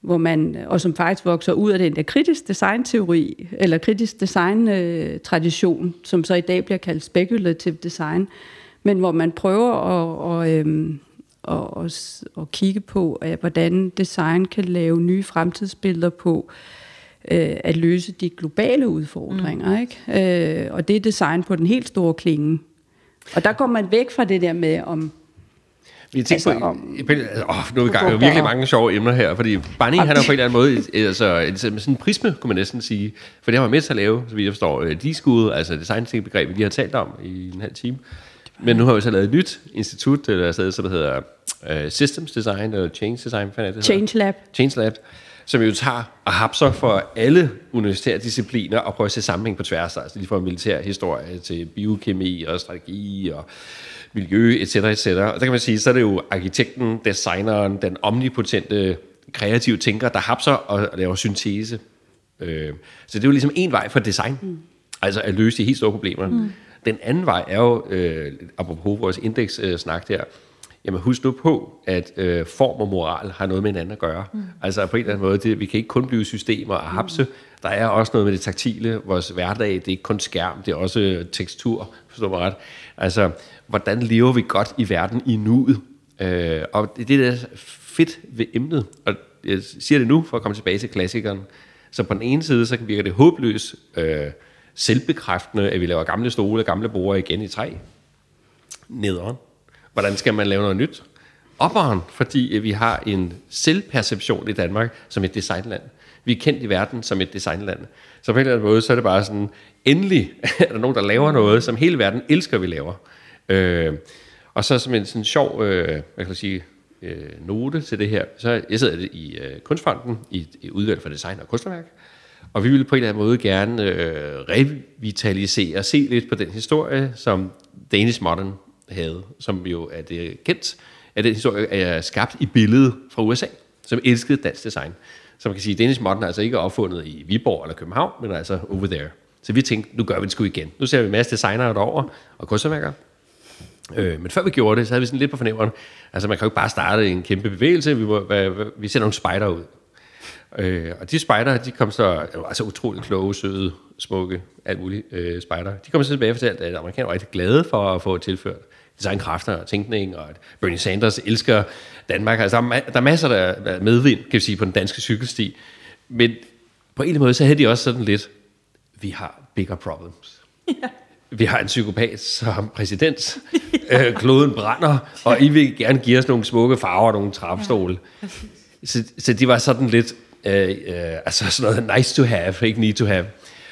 hvor man, og som faktisk vokser ud af den der kritisk designteori, eller kritisk design-tradition, øh, som så i dag bliver kaldt speculative design, men hvor man prøver at, og, øhm, og, og, og kigge på, at, hvordan design kan lave nye fremtidsbilleder på øh, at løse de globale udfordringer. Mm. Ikke? Øh, og det er design på den helt store klinge. Og der går man væk fra det der med, om Vi har tænkt Altså, på, om- åh, nu er vi i gang med virkelig mange sjove emner her, fordi Barney, han er på en eller anden måde, altså, et- sådan en prisme, kunne man næsten sige, for det har man med til at lave, så jeg forstår, øh, D-School, altså design begreb, vi lige har talt om i en halv time. Men nu har vi så lavet et nyt institut, eller sted, som der hedder uh, Systems Design, eller Change Design, hvad det, det hedder? Change Lab. Change Lab, som jo tager og hapser for alle universitære discipliner og prøver at se sammenhæng på tværs, altså lige fra militær historie til biokemi og strategi og miljø, etc., etc. Og der kan man sige, så er det jo arkitekten, designeren, den omnipotente kreative tænker, der hapser og laver syntese Øh, så det er jo ligesom en vej for design, mm. altså at løse de helt store problemer. Mm. Den anden vej er jo, øh, apropos vores indekssnak der, jamen husk nu på, at øh, form og moral har noget med hinanden at gøre. Mm. Altså på en eller anden måde, det, vi kan ikke kun blive systemer og hapse. Mm. Der er også noget med det taktile. Vores hverdag, det er ikke kun skærm, det er også tekstur, forstår mig ret. Altså, hvordan lever vi godt i verden i nuet? Øh, og det, det er fedt ved emnet, og jeg siger det nu for at komme tilbage til klassikeren. Så på den ene side, så virker det håbløst øh, selvbekræftende, at vi laver gamle stole og gamle borer igen i træ. Nederen. Hvordan skal man lave noget nyt? Opperen, fordi vi har en selvperception i Danmark som et designland. Vi er kendt i verden som et designland. Så på en eller anden måde, så er det bare sådan, endelig (laughs) er der nogen, der laver noget, som hele verden elsker, vi laver. Øh, og så som en sådan sjov, øh, hvad kan jeg sige, øh, note til det her, så jeg sidder i øh, Kunstfonden, i, i udvalg for design og kunstværk, og vi ville på en eller anden måde gerne øh, revitalisere og se lidt på den historie, som Danish Modern havde, som jo er det kendt, at den historie er skabt i billedet fra USA, som elskede dansk design. Så man kan sige, at Danish Modern er altså ikke opfundet i Viborg eller København, men altså over there. Så vi tænkte, nu gør vi det sgu igen. Nu ser vi en masse designere derovre og kunstværker. Øh, men før vi gjorde det, så havde vi sådan lidt på fornemmeren, altså man kan jo ikke bare starte en kæmpe bevægelse, vi, må, vi sender nogle spejder ud. Øh, og de spejder, de kom så, altså utroligt kloge, søde, smukke, alt muligt øh, spejder. De kom så tilbage og fortalte, at amerikanerne var rigtig glade for at få tilført designkræfter og tænkning, og at Bernie Sanders elsker Danmark. Altså, der, er, der er masser af medvind, kan vi sige, på den danske cykelsti. Men på en eller anden måde, så havde de også sådan lidt, vi har bigger problems. Ja. Vi har en psykopat som præsident. ja. øh, kloden brænder, og I vil gerne give os nogle smukke farver og nogle trappestole. Ja, så, så de var sådan lidt, øh, øh, altså sådan noget nice to have, ikke need to have.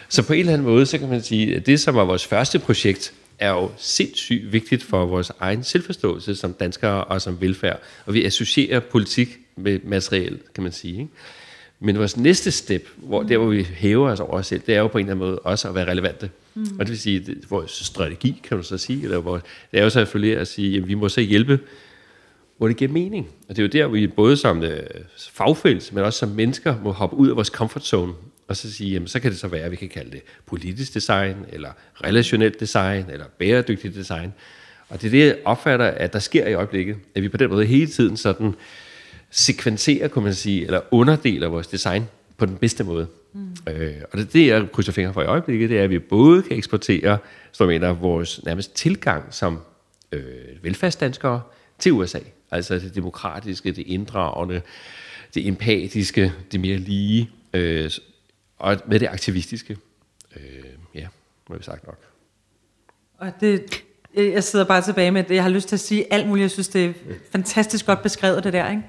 Så på en eller anden måde, så kan man sige, at det, som var vores første projekt, er jo sindssygt vigtigt for vores egen selvforståelse som danskere og som velfærd. Og vi associerer politik med materiel, kan man sige. Ikke? Men vores næste step, hvor, der hvor vi hæver os over os selv, det er jo på en eller anden måde også at være relevante. Mm. Og det vil sige, det, vores strategi, kan du så sige, eller vores, det er jo selvfølgelig at sige, at vi må så hjælpe, hvor det giver mening. Og det er jo der, vi både som uh, fagfelt, men også som mennesker, må hoppe ud af vores comfort zone, og så sige, jamen, så kan det så være, at vi kan kalde det politisk design, eller relationelt design, eller bæredygtigt design. Og det er det, jeg opfatter, at der sker i øjeblikket, at vi på den måde hele tiden sådan sekventerer, kan man sige, eller underdeler vores design på den bedste måde. Mm. Øh, og det er det, jeg krydser fingre for i øjeblikket, det er, at vi både kan eksportere, som mener, vores nærmest tilgang som øh, velfærdsdanskere til USA. Altså det demokratiske, det inddragende, det empatiske, det mere lige, øh, og med det aktivistiske. Øh, ja, må vi sagt nok. Og det, jeg sidder bare tilbage med det. Jeg har lyst til at sige alt muligt. Jeg synes, det er fantastisk godt beskrevet, det der. Ikke?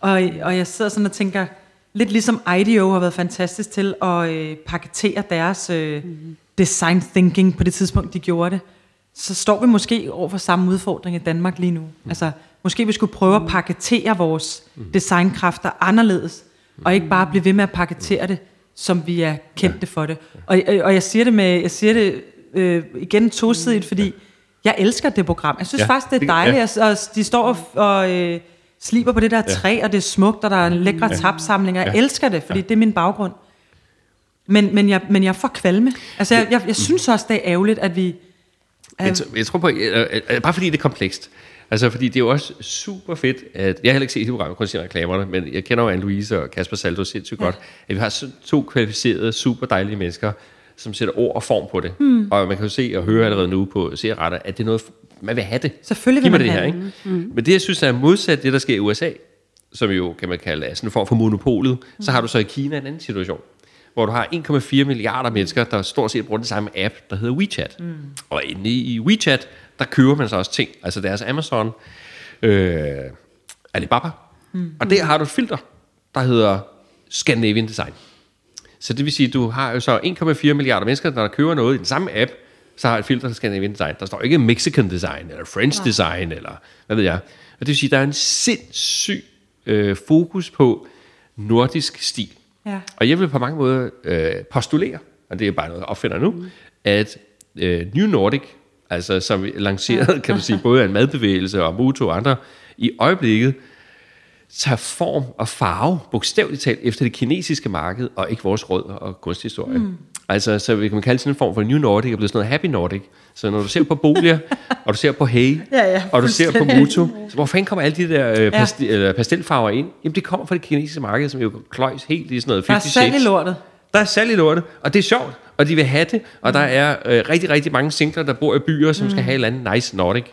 Og, og jeg sidder sådan og tænker, lidt ligesom IDEO har været fantastisk til at øh, paketere deres øh, mm-hmm. design thinking på det tidspunkt, de gjorde det, så står vi måske over for samme udfordring i Danmark lige nu. Mm. Altså, måske vi skulle prøve at paketere vores mm. designkræfter anderledes, og ikke bare blive ved med at paketere det som vi er kendte for det. Og, og jeg siger det med, jeg siger det øh, igen tosidigt, fordi jeg elsker det program. Jeg synes ja, faktisk, det er dejligt, ja. de står og, og øh, sliber på det der træ, og det er smukt, og der er lækre ja. tapsamlinger. Jeg ja. elsker det, fordi ja. det er min baggrund. Men, men, jeg, men jeg får kvalme. Altså, jeg, jeg, jeg synes også, det er ærgerligt, at vi... At, jeg, jeg tror på, bare fordi det er komplekst, Altså, fordi det er jo også super fedt, at... Jeg har heller ikke set det program, kun set reklamerne, men jeg kender jo Anne-Louise og Kasper Saldo sindssygt ja. godt, at vi har to kvalificerede, super dejlige mennesker, som sætter ord og form på det. Hmm. Og man kan jo se og høre allerede nu på serieretter, at det er noget, man vil have det. Selvfølgelig vil man det her, ikke? Hmm. Men det, jeg synes er modsat det, der sker i USA, som jo, kan man kalde, er sådan en form for monopolet, hmm. så har du så i Kina en anden situation hvor du har 1,4 milliarder mennesker, der stort set bruger den samme app, der hedder WeChat. Mm. Og inde i WeChat, der køber man så også ting. Altså deres Amazon, øh, Alibaba. Mm. Og der har du et filter, der hedder Scandinavian Design. Så det vil sige, at du har jo så 1,4 milliarder mennesker, der køber noget i den samme app, så har et filter til Scandinavian Design. Der står ikke Mexican Design, eller French ja. Design, eller hvad ved jeg. Og det vil sige, at der er en sindssyg øh, fokus på nordisk stil. Ja. Og jeg vil på mange måder øh, postulere, og det er bare noget, jeg opfinder nu, mm. at øh, New Nordic, altså som lanceret, kan du sige, både en madbevægelse og Moto og andre, i øjeblikket tager form og farve, bogstaveligt talt, efter det kinesiske marked, og ikke vores rødder og kunsthistorie. Mm. Altså, så vi kan kalde sådan en form for New Nordic, og blevet sådan noget Happy Nordic. Så når du ser på Bolia, (laughs) og du ser på Hey, Ja, ja, og du ser på. Muto, så hvor fanden kommer alle de der øh, pastel, eller pastelfarver ind? Jamen, det kommer fra det kinesiske marked, som jo kløjs helt i sådan noget Der er 50 salg i lortet. Der er salg i lortet, og det er sjovt, og de vil have det, og der er øh, rigtig, rigtig mange singler, der bor i byer, som mm. skal have et eller andet nice Nordic.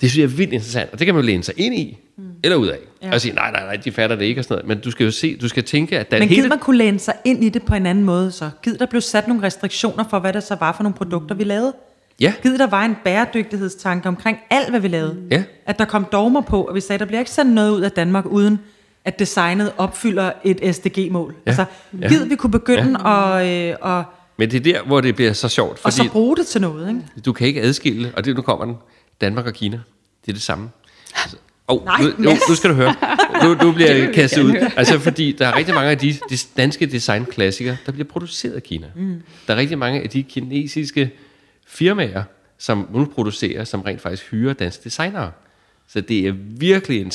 Det synes jeg er vildt interessant, og det kan man jo læne sig ind i, mm. eller ud af. Ja. Og sige, nej, nej, nej, de fatter det ikke og sådan noget. Men du skal jo se, du skal tænke, at der er Men hele... man kunne læne sig ind i det på en anden måde så? Gider der blev sat nogle restriktioner for, hvad der så var for nogle produkter, vi lavede? Ja, Gider der var en bæredygtighedstanke omkring alt, hvad vi lavede? Ja. At der kom dogmer på, og vi sagde, der bliver ikke sendt noget ud af Danmark, uden at designet opfylder et SDG-mål. Ja. Altså, Ja. gider vi kunne begynde ja. at, øh, og, men det er der, hvor det bliver så sjovt, og fordi så bruge det til noget, ikke? du kan ikke adskille, og det nu kommer den, Danmark og Kina. Det er det samme. Altså, oh, Nej, nu, jo, nu skal du høre. Nu, nu bliver jeg kastet ud. høre. Altså, fordi der er rigtig mange af de, de danske designklassikere, der bliver produceret i Kina. Mm. Der er rigtig mange af de kinesiske firmaer, som nu producerer, som rent faktisk hyrer danske designere. Så det er virkelig en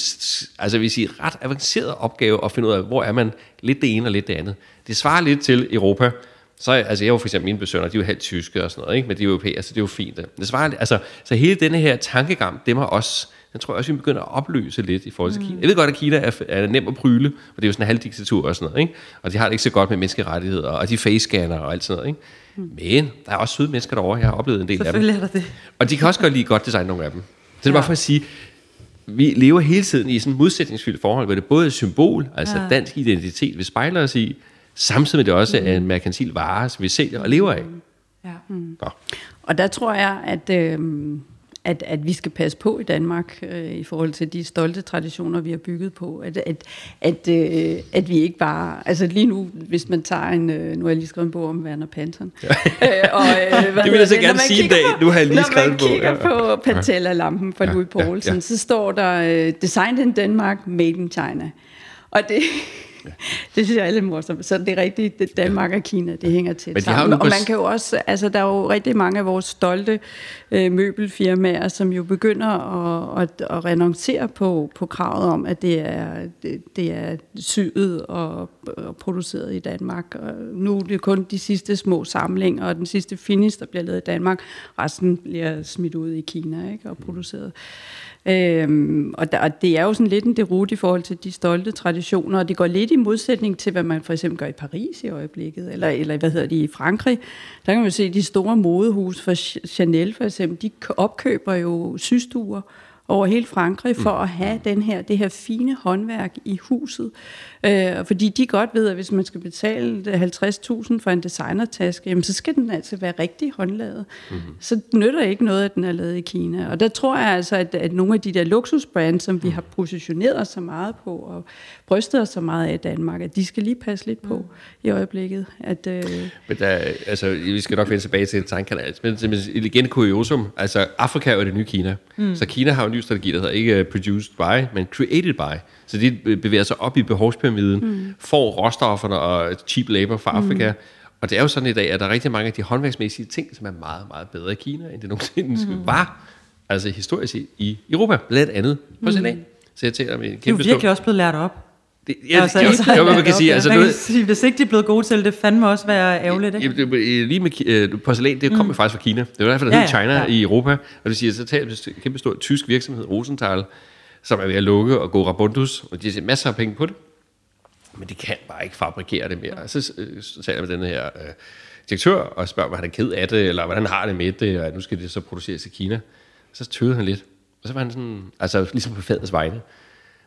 altså, vil sige, ret avanceret opgave at finde ud af, hvor er man lidt det ene og lidt det andet. Det svarer lidt til Europa. Så, altså jeg var for eksempel mine besøgner, de er jo halvt tyske og sådan noget, ikke? men de er europæere, så det er jo fint. Det svarer, altså, så hele denne her tankegang, dem er os, den tror jeg også, vi begynder at opløse lidt i forhold til Kina. Jeg ved godt, at Kina er, er nem at pryle, og det er jo sådan en halvdiktatur og sådan noget, ikke? og de har det ikke så godt med menneskerettigheder, og de face-scanner og alt sådan noget. Ikke? Men der er også søde mennesker derovre, jeg har oplevet en del af dem. Selvfølgelig er der det. Og de kan også godt lide godt design, nogle af dem. Så det er bare for at sige, vi lever hele tiden i sådan et modsætningsfyldt forhold, hvor det både er et symbol, altså ja. dansk identitet, vi spejler os i, samtidig med det også er en merkantil vare, som vi sælger og lever af. Ja. Nå. Og der tror jeg, at, øh, at, at vi skal passe på i Danmark øh, i forhold til de stolte traditioner, vi har bygget på. At, at, at, øh, at vi ikke bare... Altså lige nu, hvis man tager en... Øh, nu har jeg lige skrevet en bog om Werner Panton. øh, og, øh, (laughs) hvad Det vil jeg så gerne Når sige en kigger dag. Nu har jeg lige skrevet en Når bog, man kigger ja. på Pantella-lampen fra Ja, Louis ja, Poulsen, ja. så står der øh, Designed in Denmark, Made in China. Og det... (laughs) Det synes jeg er lidt morsomt. Så det er rigtigt, det Danmark og Kina, det hænger tæt Men de har sammen. jo Og man kan jo også, altså der er jo rigtig mange af vores stolte øh, møbelfirmaer, som jo begynder at, at, at renoncere på, på kravet om, at det er, det, det er syet og, og produceret i Danmark. Og nu er det kun de sidste små samlinger, og den sidste finish, der bliver lavet i Danmark. Resten bliver smidt ud i Kina ikke, og produceret. Øhm, og, der, og det er jo sådan lidt en derute i forhold til de stolte traditioner, og det går lidt i modsætning til, hvad man for eksempel gør i Paris i øjeblikket, eller, eller hvad hedder det, i Frankrig. Der kan man jo se, de store modehus for Ch- Chanel for eksempel, de opkøber jo systuer over hele Frankrig for at have den her, det her fine håndværk i huset. Øh, fordi de godt ved, at hvis man skal betale 50.000 for en designertaske, jamen, så skal den altså være rigtig håndlavet. Mm-hmm. Så nytter ikke noget, at den er lavet i Kina. Og der tror jeg altså, at, at nogle af de der luksusbrands, som vi har positioneret os så meget på og brystet os så meget af i Danmark, at de skal lige passe lidt på i øjeblikket. At, øh, Men der, altså, vi skal nok vende tilbage til tegnkanal. Men, men igen kuriosum, altså Afrika er jo det nye Kina. Mm. Så Kina har jo en ny strategi, der hedder ikke produced by, men created by. Så de be- bevæger sig op i behovspyramiden, mm. får råstofferne og cheap labor fra Afrika. Og det er jo sådan i dag, at der er rigtig mange af de håndværksmæssige ting, som er meget, meget bedre i Kina, end det nogensinde mm. var. Altså historisk set i Europa, blandt andet porcelæn. Mm. Så jeg taler med en De er kæmpe jo virkelig også blevet lært op. Det, ja, altså, jo, jo, jo, man kan (laughs) sige, altså man noget, kan sige, hvis ikke de er blevet gode til det, det fandme også være ærgerligt, ikke? Jamen, det, er- lige med øh, porcelæn, det kommer mm. faktisk fra Kina. Det var derfor, der Ja, hed ja, China ja. i Europa. Og det siger, så tager en kæmpe stor tysk virksomhed, Rosenthal, som er ved at lukke og gå rabundus, og de har masser af penge på det. Men de kan bare ikke fabrikere det mere. Og så, øh, så taler jeg med den her øh, direktør og spørger, hvad han er ked af det, eller hvordan han har det med det, og nu skal det så produceres i Kina. Så tøvede han lidt. Og så var han sådan, altså ligesom på fadets vegne.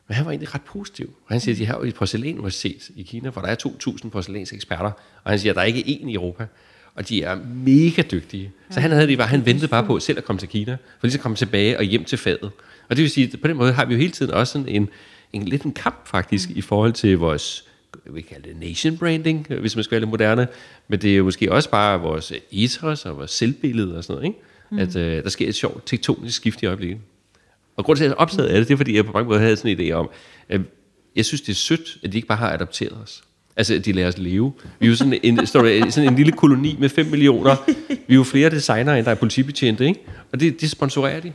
Men han var egentlig ret positiv. Og han siger, at de har jo et porcelæn-universitet i Kina, hvor der er 2.000 porcelænseksperter. Og han siger, at der er ikke én i Europa. Og de er mega dygtige. Så han havde det bare, han ventede bare på selv at komme til Kina, for lige så komme tilbage og hjem til fadet. Og det vil sige, at på den måde har vi jo hele tiden også sådan en, en lidt en kamp faktisk, i forhold til vores, vi kan kalde det nation branding, hvis man skal være lidt moderne, men det er jo måske også bare vores ethos og vores selvbillede og sådan noget, ikke? Mm. At øh, der sker et sjovt tektonisk skift i øjeblikket. Og grunden til, at jeg er optaget af det, det er, fordi jeg på mange måder havde sådan en idé om, at jeg synes, det er sødt, at de ikke bare har adopteret os. Altså, at de lader os leve. Vi er jo sådan en, der, sådan en lille koloni med 5 millioner. Vi er jo flere designer, end der er politibetjente, ikke? Og det, det sponsorerer de.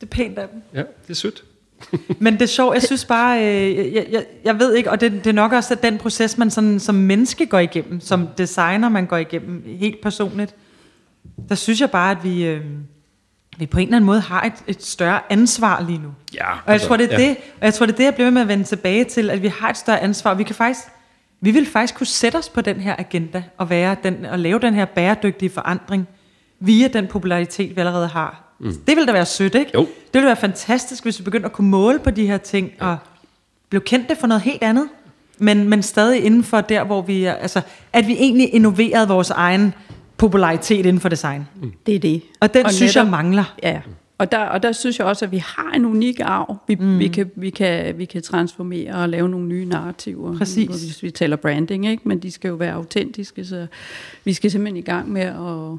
Det er pænt af dem. Ja, det er sødt. (laughs) Men det er sjovt, jeg synes bare, øh, jeg, jeg, jeg ved ikke, og det, det er nok også at den proces, man sådan, som menneske går igennem, som designer, man går igennem helt personligt. Der synes jeg bare, at vi, øh, vi på en eller anden måde har et, et større ansvar lige nu. Ja, Og jeg altså, tror, det er ja. det, og jeg tror, det er det, jeg bliver med at vende tilbage til, at vi har et større ansvar. Vi kan faktisk, vi vil faktisk kunne sætte os på den her agenda og være den, og lave den her bæredygtige forandring via den popularitet, vi allerede har. Mm. Det vil da være sødt, ikke? Jo. Det ville være fantastisk, hvis vi begyndte at kunne måle på de her ting og blev kendte for noget helt andet. Men, men stadig inden for der, hvor vi er, altså, at vi egentlig innoverede vores egen popularitet inden for design. Mm. Det er det. Og den og synes jeg netop- mangler. Ja, og der, og der synes jeg også, at vi har en unik arv, vi, mm. vi, kan, vi, kan, vi kan transformere og lave nogle nye narrativer. Præcis. Hvis vi taler branding, ikke? men de skal jo være autentiske, så vi skal simpelthen i gang med at,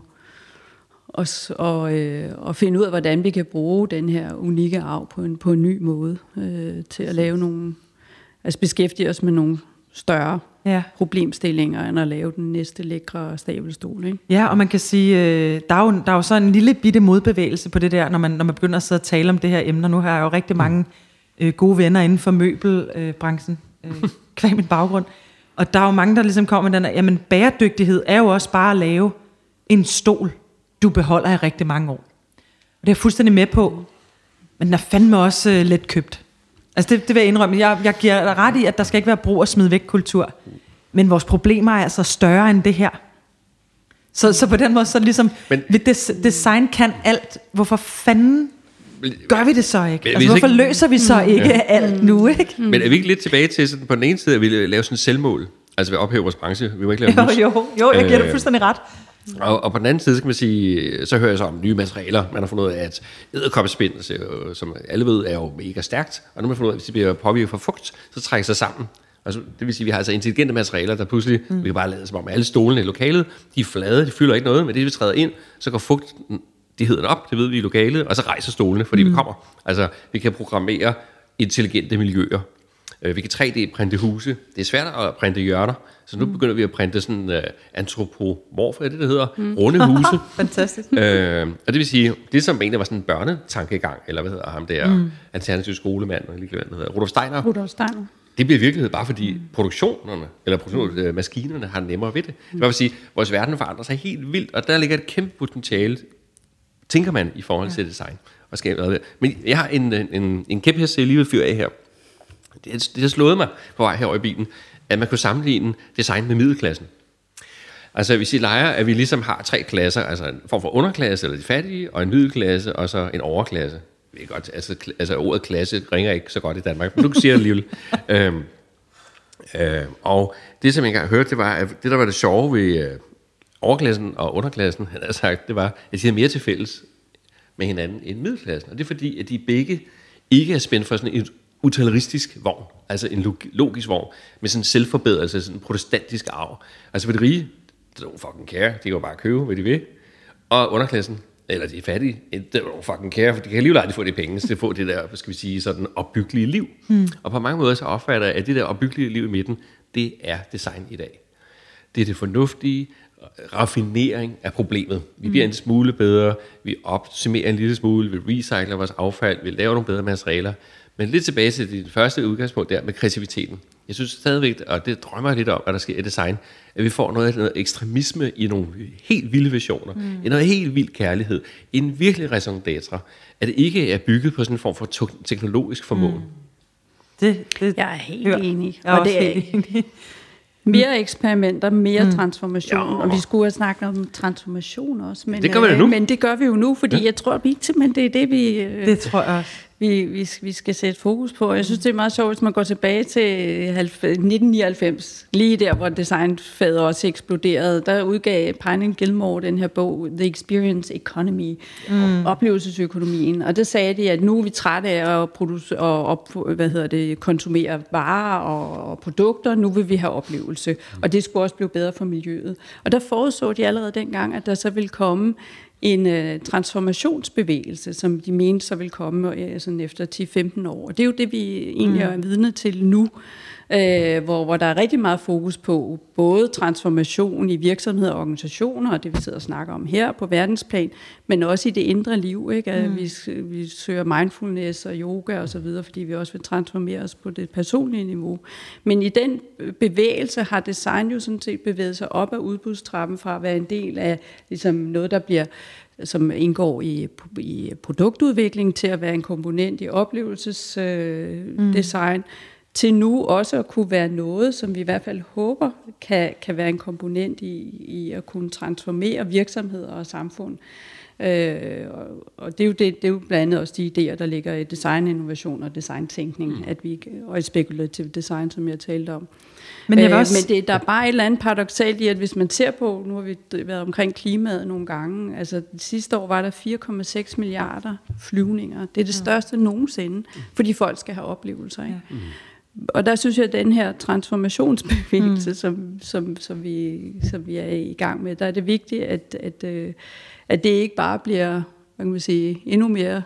og, og, øh, og finde ud af, hvordan vi kan bruge den her unikke arv på en, på en ny måde øh, til at lave nogle, altså beskæftige os med nogle større Ja. problemstillinger, end at lave den næste lækre stabelstol. Ikke? Ja, og man kan sige, øh, der er, jo, der er jo så en lille bitte modbevægelse på det der, når man, når man begynder at sidde og tale om det her emne. Nu har jeg jo rigtig mange øh, gode venner inden for møbelbranchen, øh, (laughs) kvæg min baggrund. Og der er jo mange, der ligesom kommer med den her, jamen bæredygtighed er jo også bare at lave en stol, du beholder i rigtig mange år. Og det er jeg fuldstændig med på, men den er fandme også øh, let købt. Altså det, det vil jeg indrømme. Jeg, jeg giver dig ret i, at der skal ikke være brug og smid væk kultur. Men vores problemer er altså større end det her. Så, så på den måde, så ligesom, Men- des, design kan alt. Hvorfor fanden gør vi det så ikke? Men Altså, hvorfor ikke- løser vi så ikke Ja. alt nu, ikke? Men er vi ikke lidt tilbage til sådan, på den ene side, at vi lave sådan et selvmål? Altså ved at ophæve vores branche. Vi må ikke lave Jo, jo, jo, jeg giver dig Øh, fuldstændig ret. Og, og på den anden side, så kan man sige, så hører jeg så om nye materialer. Man har fundet ud af, at æderkoppespind, altså, som alle ved, er jo mega stærkt. Og nu har man fundet ud af, at hvis det bliver påvirket for fugt, så trækker sig sammen. Altså, det vil sige, at vi har altså intelligente materialer, der pludselig, mm. vi kan bare lade som om alle stolene i lokalet, de er flade, de fylder ikke noget, men det vi træder ind, så går fugten, de hedder op, det ved vi i lokalet, og så rejser stolene, fordi mm. vi kommer. Altså, vi kan programmere intelligente miljøer. Øh, Vi kan 3D-printe huse. Det er svært at printe hjørner, så nu begynder vi at printe sådan uh, antropomorf, er det, det hedder? Mm. Runde huse. (laughs) Fantastisk. øh, og det vil sige, det som egentlig var sådan en børnetankegang, eller hvad hedder ham der, mm. alternativ skolemand, lige glemme, hvad han hedder, Rudolf Steiner, Rudolf Steiner. det bliver virkelighed bare fordi mm. produktionerne, eller produktionsmaskinerne har nemmere ved det. Det vil sige, vores verden forandrer sig helt vildt, og der ligger et kæmpe potentiale, tænker man, i forhold til design. Og skabe det. Men jeg har en, en, en kæphest, jeg lige vil fyre af her. Det, det har slået mig på vej herover i bilen, at man kunne sammenligne design med middelklassen. Altså hvis I leger, at vi ligesom har tre klasser, altså en form for underklasse, eller de fattige, og en middelklasse, og så en overklasse. Det er godt, altså, altså ordet klasse ringer ikke så godt i Danmark, men du siger det alligevel. (laughs) øhm, øh, og det som jeg engang hørte, det var, at det der var det sjove ved øh, overklassen og underklassen, han havde sagt, det var, at de havde mere til fælles med hinanden end middelklassen. Og det er fordi, at de begge ikke er spændt for sådan en utilitaristisk vogn, altså en log- logisk vogn, med sådan en selvforbedrelse, sådan en protestantisk arv. Altså for det rige, det er fucking care, de kan jo bare købe, hvad de vil. Og underklassen, eller de er fattige, det er jo fucking care, for de kan alligevel aldrig få de penge til at få det der, hvad skal vi sige, sådan opbyggelige liv. Mm. Og på mange måder så opfatter jeg, at det der opbyggelige liv i midten, det er design i dag. Det er det fornuftige raffinering af problemet. Vi bliver en smule bedre, vi opsummerer en lille smule, vi recycler vores affald, vi laver nogle bedre materialer. Men lidt tilbage til dit første udgangspunkt der med kreativiteten. Jeg synes stadigvæk, og det drømmer jeg lidt om, hvad der sker i design, at vi får noget, noget ekstremisme i nogle helt vilde visioner, mm. i noget helt vild kærlighed, en virkelig raison d'être, at det ikke er bygget på sådan en form for to- teknologisk formål. Mm. Det, det, Jeg er helt hører. enig. Jeg er Og det er- helt enig. (laughs) Mere eksperimenter, mere mm. transformation. Ja. Og vi skulle have snakket om transformation også. Men, Det gør vi da nu. Men det gør vi jo nu, fordi ja. jeg tror vi simpelthen, det er det, vi, øh, Det tror jeg også. Vi, vi, vi skal sætte fokus på. Jeg synes, det er meget sjovt, hvis man går tilbage til 1999, lige der, hvor designfaget også eksploderede. Der udgav Pine Gilmore den her bog, The Experience Economy, mm. oplevelsesøkonomien. Og der sagde de, at nu er vi trætte af at producere, og op, hvad hedder det, konsumere varer og, og produkter. Nu vil vi have oplevelse. Og det skulle også blive bedre for miljøet. Og der forudså de allerede dengang, at der så ville komme en øh, transformationsbevægelse, som de mente så vil komme øh, sådan efter 10-15 år. Og det er jo det, vi egentlig er vidne til nu. Øh, hvor, hvor der er rigtig meget fokus på både transformation i virksomheder og organisationer, og det vi sidder og snakker om her på verdensplan, men også i det indre liv. Ikke? At mm. vi, vi søger mindfulness og yoga og så videre, fordi vi også vil transformere os på det personlige niveau. Men i den bevægelse har design jo sådan set bevæget sig op ad udbudstrappen fra at være en del af ligesom noget, der bliver som indgår i, i produktudvikling til at være en komponent i oplevelsesdesign, øh, mm. Til nu også at kunne være noget, som vi i hvert fald håber kan, kan være en komponent i, i at kunne transformere virksomheder og samfund. Øh, og det er, jo det, det er jo blandt andet også de idéer, der ligger i design, innovation og designtænkning, mm. at vi, og i spekulativ design, som jeg talte om. Men, jeg øh, også... men det, der er bare et eller andet paradoxalt i, at hvis man ser på, nu har vi været omkring klimaet nogle gange, altså sidste år var der 4,6 milliarder flyvninger. Det er det største nogensinde, fordi folk skal have oplevelser. Ikke? Ja. Mm. Og der synes jeg, at den her transformationsbevægelse, mm. som, som, som, vi, som vi er i gang med, der er det vigtigt, at, at, øh, at det ikke bare bliver hvad kan man sige, endnu mere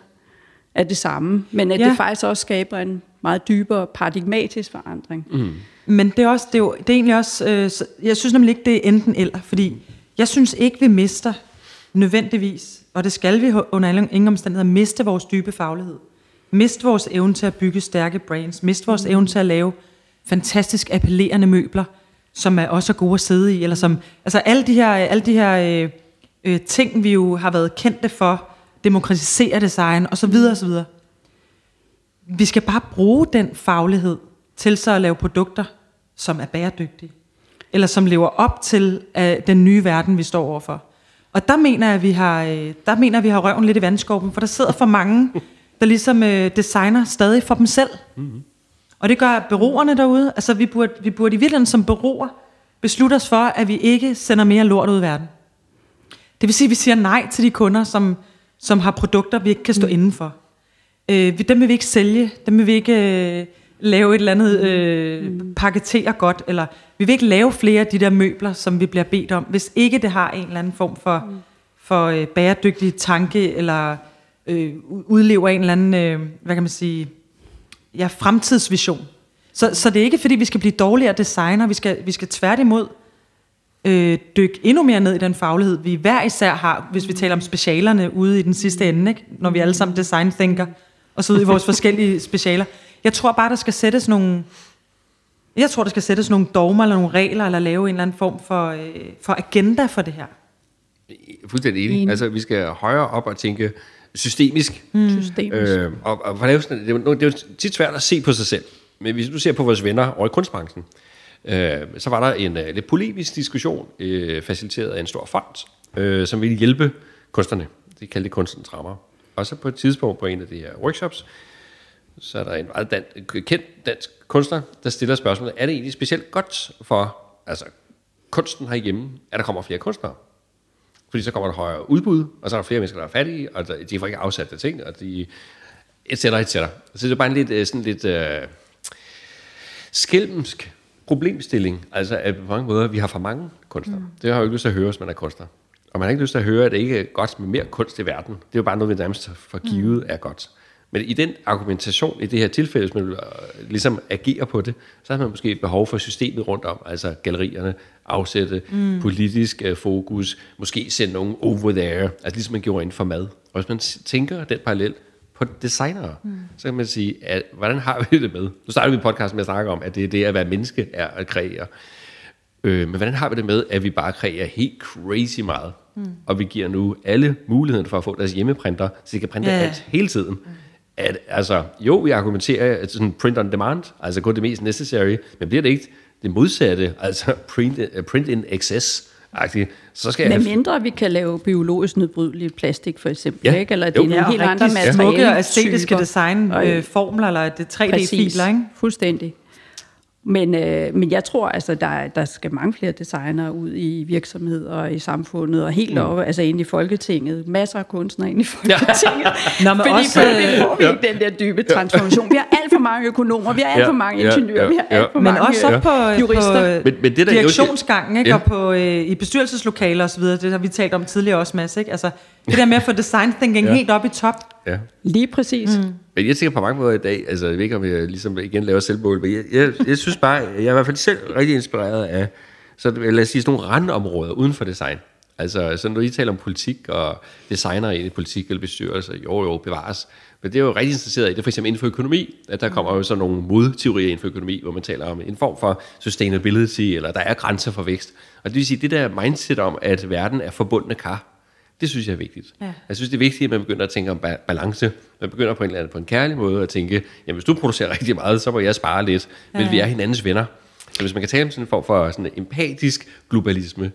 af det samme, men at ja. det faktisk også skaber en meget dybere paradigmatisk forandring. Mm. Men det er, også, det er, jo, det er egentlig også, øh, jeg synes nemlig ikke, det er enten eller, fordi jeg synes ikke, vi mister nødvendigvis, og det skal vi under ingen omstændigheder, miste vores dybe faglighed. Miste vores evne til at bygge stærke brands. Miste vores mm. evne til at lave fantastisk appellerende møbler, som er også er gode at sidde i. Eller som, altså alle de her, alle de her øh, øh, ting, vi jo har været kendte for, demokratisere design og så videre, og så videre. Vi skal bare bruge den faglighed til så at lave produkter, som er bæredygtige, eller som lever op til øh, den nye verden, vi står overfor. Og der mener jeg, at vi har, øh, der mener at vi har røven lidt i vandskorben, for der sidder for mange, der ligesom uh, designer stadig for dem selv. Mm-hmm. Og det gør beroerne derude. Altså vi burde, vi burde i virkeligheden som beroer beslutte os for, at vi ikke sender mere lort ud i verden. Det vil sige, at vi siger nej til de kunder, som, som har produkter, vi ikke kan stå mm. indenfor. Øh, dem vil vi ikke sælge, dem vil vi ikke... Øh, lave et eller andet, øh, mm. paketere godt, eller vi vil ikke lave flere af de der møbler, som vi bliver bedt om, hvis ikke det har en eller anden form for, mm. for øh, bæredygtig tanke, eller øh, udlever en eller anden, øh, hvad kan man sige, ja, fremtidsvision. Så, så det er ikke, fordi vi skal blive dårligere designer, vi skal, vi skal tværtimod øh, dykke endnu mere ned i den faglighed, vi hver især har, hvis vi taler om specialerne ude i den sidste ende, ikke? når vi alle sammen design thinker, og så ud i vores (laughs) forskellige specialer. Jeg tror bare, der skal sættes nogle... Jeg tror, der skal sættes nogle dogmer eller nogle regler, eller lave en eller anden form for, øh, for agenda for det her. Fuldstændig enig. Altså, vi skal højere op og tænke systemisk. Mm. systemisk. Øh, og, og for det, er jo sådan, det, er jo, det er jo tit svært at se på sig selv. Men hvis du ser på vores venner over i kunstbranchen, øh, så var der en uh, lidt polemisk diskussion, øh, faciliteret af en stor fond, øh, som ville hjælpe kunstnerne. De kaldte det kunstens rammer. Og så på et tidspunkt på en af de her workshops, så er der en meget dan- kendt dansk kunstner, der stiller spørgsmålet, er det egentlig specielt godt for altså, kunsten herhjemme, at der kommer flere kunstnere? Fordi så kommer der højere udbud, og så er der flere mennesker, der er fattige, og de får ikke afsat det ting, og de et cetera, et cetera. Så det er bare en lidt, øh, sådan lidt uh, skælmsk problemstilling. Altså, at på mange måder, vi har for mange kunstnere. Mm. Det har jo ikke lyst til at høre, hvis man er kunstner. Og man har ikke lyst til at høre, at det ikke er godt med mere kunst i verden. Det er jo bare noget, vi nærmest for givet mm. er godt. Men i den argumentation, i det her tilfælde, hvis man øh, ligesom agere på det, så har man måske behov for systemet rundt om, altså gallerierne, afsætte mm. politisk uh, fokus, måske sende nogen over there, altså ligesom man gjorde inden for mad. Og hvis man tænker den parallel på designere, mm. så kan man sige, at, hvordan har vi det med? Nu starter vi podcasten med at snakke om, at det er det at være menneske er at kreere. Øh, men hvordan har vi det med, at vi bare kreerer helt crazy meget? Mm. Og vi giver nu alle muligheden for at få deres hjemmeprinter, så de kan printe yeah. alt hele tiden. Mm at altså, jo, vi argumenterer at sådan print on demand, altså kun det mest necessary, men bliver det ikke det modsatte, altså print, uh, print in excess, -agtigt. så skal Med mindre vi kan lave biologisk nedbrydelig plastik for eksempel, ja. ikke? eller det er en helt andre materiale. Smukke og æstetiske designformler, øh, eller det 3D-filer, ikke? fuldstændig. Men, øh, men jeg tror, altså, der, der skal mange flere designer ud i virksomheder og i samfundet, og helt mm. op, altså ind i Folketinget. Masser af kunstnere ind i (laughs) Folketinget. Ja. Nå, men Fordi også, vi får vi ikke den der dybe transformation. Vi har alt for mange økonomer, vi har alt Ja, for mange ja, ingeniører, ja, vi har ja. alt for Men mange også op på, jurister. på Men- men det der er direktionsgangen, ikke? Ja. og på, øh, i bestyrelseslokaler osv., det har vi talt om tidligere også, Mads. Ikke? Altså, det der med at få design thinking Ja. helt op i top. Ja. Lige præcis. Mm. Men jeg tænker på mange måder i dag, altså jeg ved ikke, om jeg ligesom igen laver selvmål, men jeg, jeg, jeg synes bare, jeg er i hvert fald selv rigtig inspireret af, så lad os sige, sådan nogle randområder uden for design. Altså, så når I taler om politik og designer ind i politik eller bestyrelse, jo jo, bevares. Men det er jo rigtig interesseret i, det er for eksempel inden for økonomi, at der kommer jo sådan nogle modteorier inden for økonomi, hvor man taler om en form for sustainability, eller der er grænser for vækst. Og det vil sige, det der mindset om, at verden er forbundne kar, det synes jeg er vigtigt. Ja. Jeg synes, det er vigtigt, at man begynder at tænke om ba- balance. Man begynder på en eller anden på en kærlig måde at tænke, jamen hvis du producerer (laughs) rigtig meget, så må jeg spare lidt, men vi er hinandens venner. Så hvis man kan tale om sådan en form for sådan en empatisk globalisme,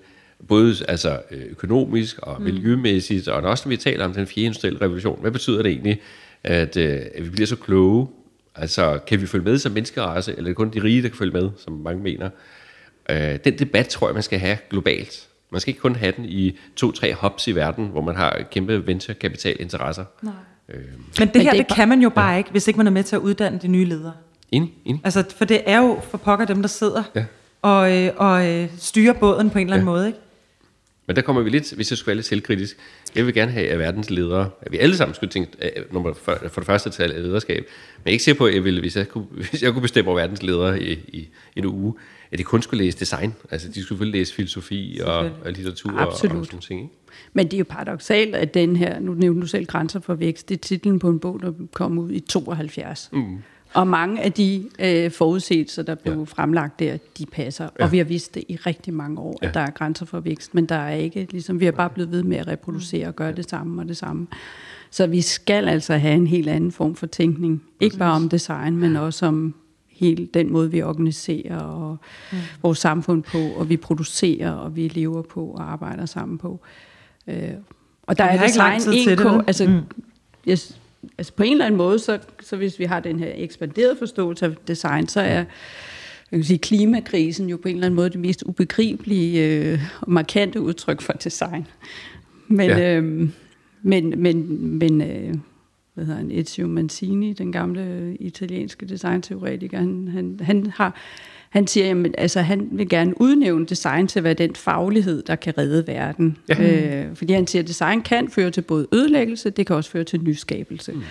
både altså øh, økonomisk og miljømæssigt, og også når vi taler om den fjerde industrielle revolution, hvad betyder det egentlig, at, øh, at vi bliver så kloge? Altså, kan vi følge med som menneskerace, eller er det kun de rige, der kan følge med, som mange mener? Øh, den debat tror jeg, man skal have globalt. Man skal ikke kun have den i to-tre hubs i verden, hvor man har kæmpe venture-kapital-interesser. Nej. Øh, Men det her, det kan man jo bare ikke, hvis ikke man er med til at uddanne de nye ledere. enig, enig. Altså, for det er jo for pokker dem, der sidder Ja. og, øh, og øh, styrer båden på en eller anden Ja. måde. Ikke? Men der kommer vi lidt, hvis jeg skulle være lidt selvkritisk. Jeg vil gerne have, at verdens ledere, at vi alle sammen skulle tænke, nummer for, for det første til lederskab. Men jeg er ikke sikker på, at jeg ville, hvis jeg kunne, (laughs) hvis jeg kunne bestemme over verdens ledere i, i en uge, at de kun skulle læse design. Altså, de skulle selvfølgelig læse filosofi og, og litteratur og, og Absolut. sådan ting. Ikke? Men det er jo paradoxalt, at den her, nu nævnte du selv Grænser for Vækst, det er titlen på en bog, der kom ud i 72. Mm. Og mange af de øh, forudsigelser, der blev Ja. ja. fremlagt der, de passer. Ja. Ja. Og vi har vidst det i rigtig mange år, Ja. at der er grænser for vækst, men der er ikke, ligesom vi har bare blevet ved med at reproducere og gøre det samme og det samme. Så vi skal altså have en helt anden form for tænkning. Ikke bare om design, men også om hele den måde, vi organiserer og mm. vores samfund på, og vi producerer, og vi lever på og arbejder sammen på. Øh, og der er har ikke lang design tid til en det, ko- vel? altså, Mm. yes, altså på en eller anden måde, så, så hvis vi har den her ekspanderede forståelse af design, så er jeg kan sige, klimakrisen jo på en eller anden måde det mest ubegribelige øh, og markante udtryk for design. Men, Ja. øhm, men, men, men øh, hvad hedder han, Ezio Mancini, den gamle italienske designteoretiker, han, han, han har han siger, jamen, altså, han vil gerne udnævne design til at være den faglighed, der kan redde verden. Ja. Øh, fordi han siger, at design kan føre til både ødelæggelse, det kan også føre til nyskabelse. Mm.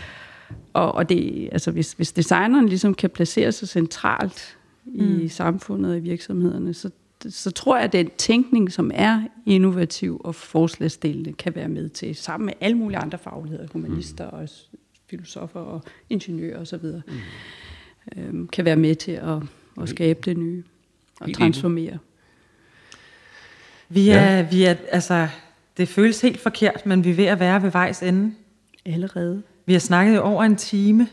Og, og det, altså, hvis, hvis designeren ligesom kan placere sig centralt i mm. samfundet og i virksomhederne, så, så tror jeg, at den tænkning, som er innovativ og forslagsstillende, kan være med til, sammen med alle mulige andre fagligheder, humanister mm. og filosofer og ingeniører osv., mm. øhm, kan være med til at, at skabe det nye og transformere. Vi er, vi er, altså, det føles helt forkert, men vi er ved at være ved vejs ende. Allerede. Vi har snakket i over en time,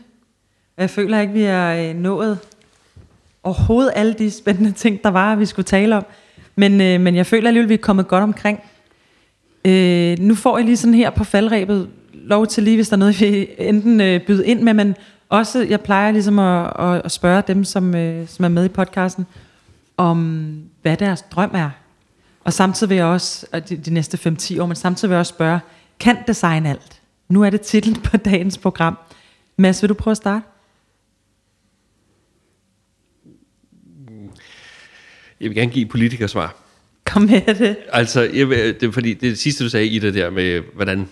og jeg føler ikke, vi har øh, nået overhovedet alle de spændende (laughs) ting, der var, vi skulle tale om. Men, øh, men jeg føler alligevel, vi er kommet godt omkring. Øh, nu får jeg lige sådan her på faldrebet lov til lige, hvis der er noget, vi (laughs) enten øh, byder ind med, men også, jeg plejer ligesom at, at, at spørge dem, som, øh, som er med i podcasten, om hvad deres drøm er. Og samtidig vil jeg også, og de, de næste 5-10 år, men samtidig vil jeg også spørge, kan design alt? Nu er det titlen på (laughs) dagens program. Mads, vil du prøve at starte? Jeg vil gerne give politikersvar. Kom med det. Altså, jeg det fordi, det sidste, du sagde i det der med, hvordan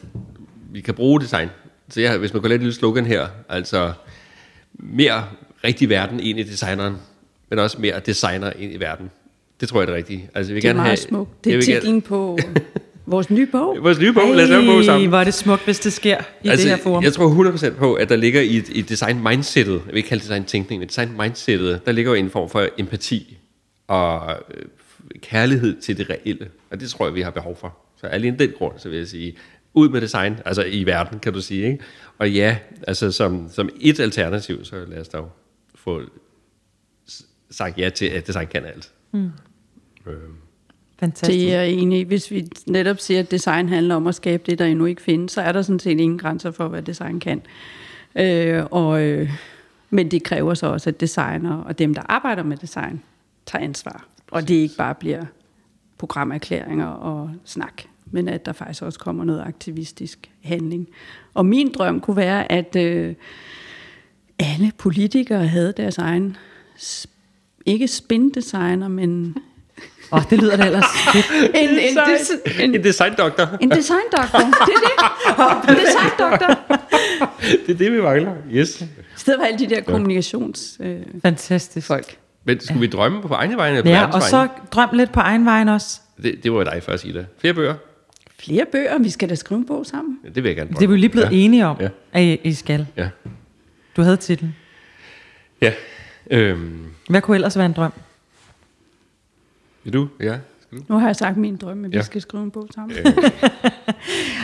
vi kan bruge design. Så jeg, hvis man kunne lave et lille slogan her, altså mere rigtig verden ind i designeren, men også mere designer ind i verden. Det tror jeg er det rigtige. Altså, jeg vil Det er gerne meget have, smukt. Det er vil gerne- titlen på vores nye bog. (laughs) Vores nye bog, lad os lave en bog sammen. hvor er det smukt, hvis det sker i altså, det her forum. Jeg tror 100% på, at der ligger i, i design-mindsetet, jeg vil ikke kalde det design-tænkning, men design-mindsetet, der ligger jo en form for empati og øh, kærlighed til det reelle. Og det tror jeg, vi har behov for. Så alene den grund, så vil jeg sige, ud med design, altså i verden, kan du sige. Ikke? Og ja, altså som, som et alternativ, så lad os dog få sagt ja til, at design kan alt. Mm. Øh, Fantastisk. Det er jeg enig. Hvis vi netop siger, at design handler om at skabe det, der endnu ikke findes, så er der sådan set ingen grænser for, hvad design kan. Øh, og, øh, men det kræver så også, at designer og dem, der arbejder med design, tager ansvar. Og det ikke bare bliver programerklæringer og snak, men at der faktisk også kommer noget aktivistisk handling. Og min drøm kunne være, at, øh, alle politikere havde deres egen, ikke spindesigner, men Åh, oh, det lyder da ellers (laughs) en, en, des, en, En designdoktor. en designdoktor. Det er det. (laughs) En designdoktor. det er det, vi mangler. Yes. I stedet for alle de der kommunikationsfolk. Øh, Fantastisk. folk. Men skulle vi drømme på egne vegne eller på Ja, og så vegne? drøm lidt på egen vejen også. Det, det var jo dig først, Ida. Flere bøger? Flere bøger, vi skal da skrive en bog sammen. Ja, det vil jeg gerne Det er vi jo lige blevet ja. enige om, Ja. at I, I skal. Ja. Du havde titlen. Ja. Øhm, Hvad kunne ellers være en drøm? vil du? Ja. Du? Nu har jeg sagt min drøm, at vi Ja. skal skrive en bog sammen.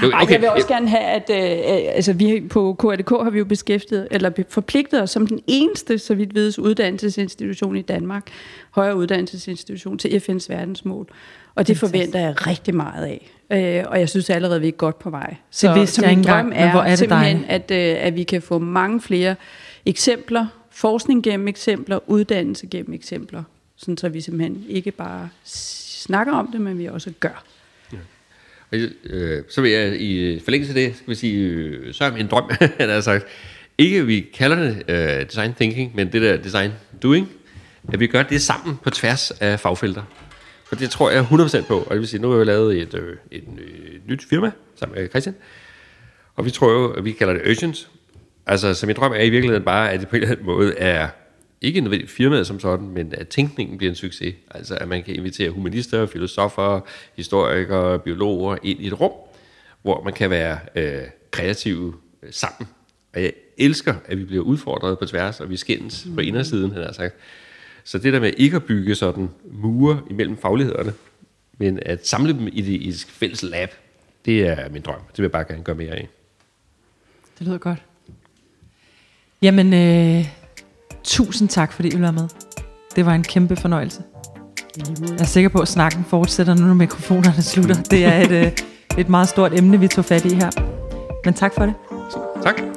Jo, (laughs) Ej, jeg vil også gerne have, at øh, øh, altså, vi på KRDK har vi jo beskæftiget, eller forpligtet os som den eneste, så vidt vides, uddannelsesinstitution i Danmark, højere uddannelsesinstitution til FN's verdensmål. Og det Fantastisk. forventer jeg rigtig meget af. Øh, og jeg synes allerede, vi er godt på vej. vidste så jeg min ikke engang, drøm er, hvor er det simpelthen, at, øh, at vi kan få mange flere eksempler, forskning gennem eksempler, uddannelse gennem eksempler, sådan så vi simpelthen ikke bare snakker om det, men vi også gør. Og, øh, så vil jeg i forlængelse af det, skal vi sige, øh, så er min drøm, (laughs) han har sagt, ikke at vi kalder det øh, design thinking, men det der design doing, at vi gør det sammen på tværs af fagfelter. For det tror jeg 100% på, og det vil sige, nu har vi lavet et, øh, et, øh, nyt firma sammen med Christian, og vi tror jo, at vi kalder det Urgent. Altså, så min drøm er i virkeligheden bare, at det på en eller anden måde er ikke nødvendigt firmaet som sådan, men at tænkningen bliver en succes. Altså, at man kan invitere humanister, filosofer, historikere, biologer ind i et rum, hvor man kan være øh, kreative øh, sammen. Og jeg elsker, at vi bliver udfordret på tværs, og vi skændes på indersiden, han har sagt. Så det der med ikke at bygge sådan mure imellem faglighederne, men at samle dem i, det, i et fælles lab, det er min drøm. Det vil jeg bare gerne gøre mere af. Det lyder godt. Jamen, øh, tusind tak, fordi I var med. Det var en kæmpe fornøjelse. Jeg er sikker på, at snakken fortsætter nu, når mikrofonerne slutter. Det er et, øh, et meget stort emne, vi tog fat i her. Men tak for det. Tak.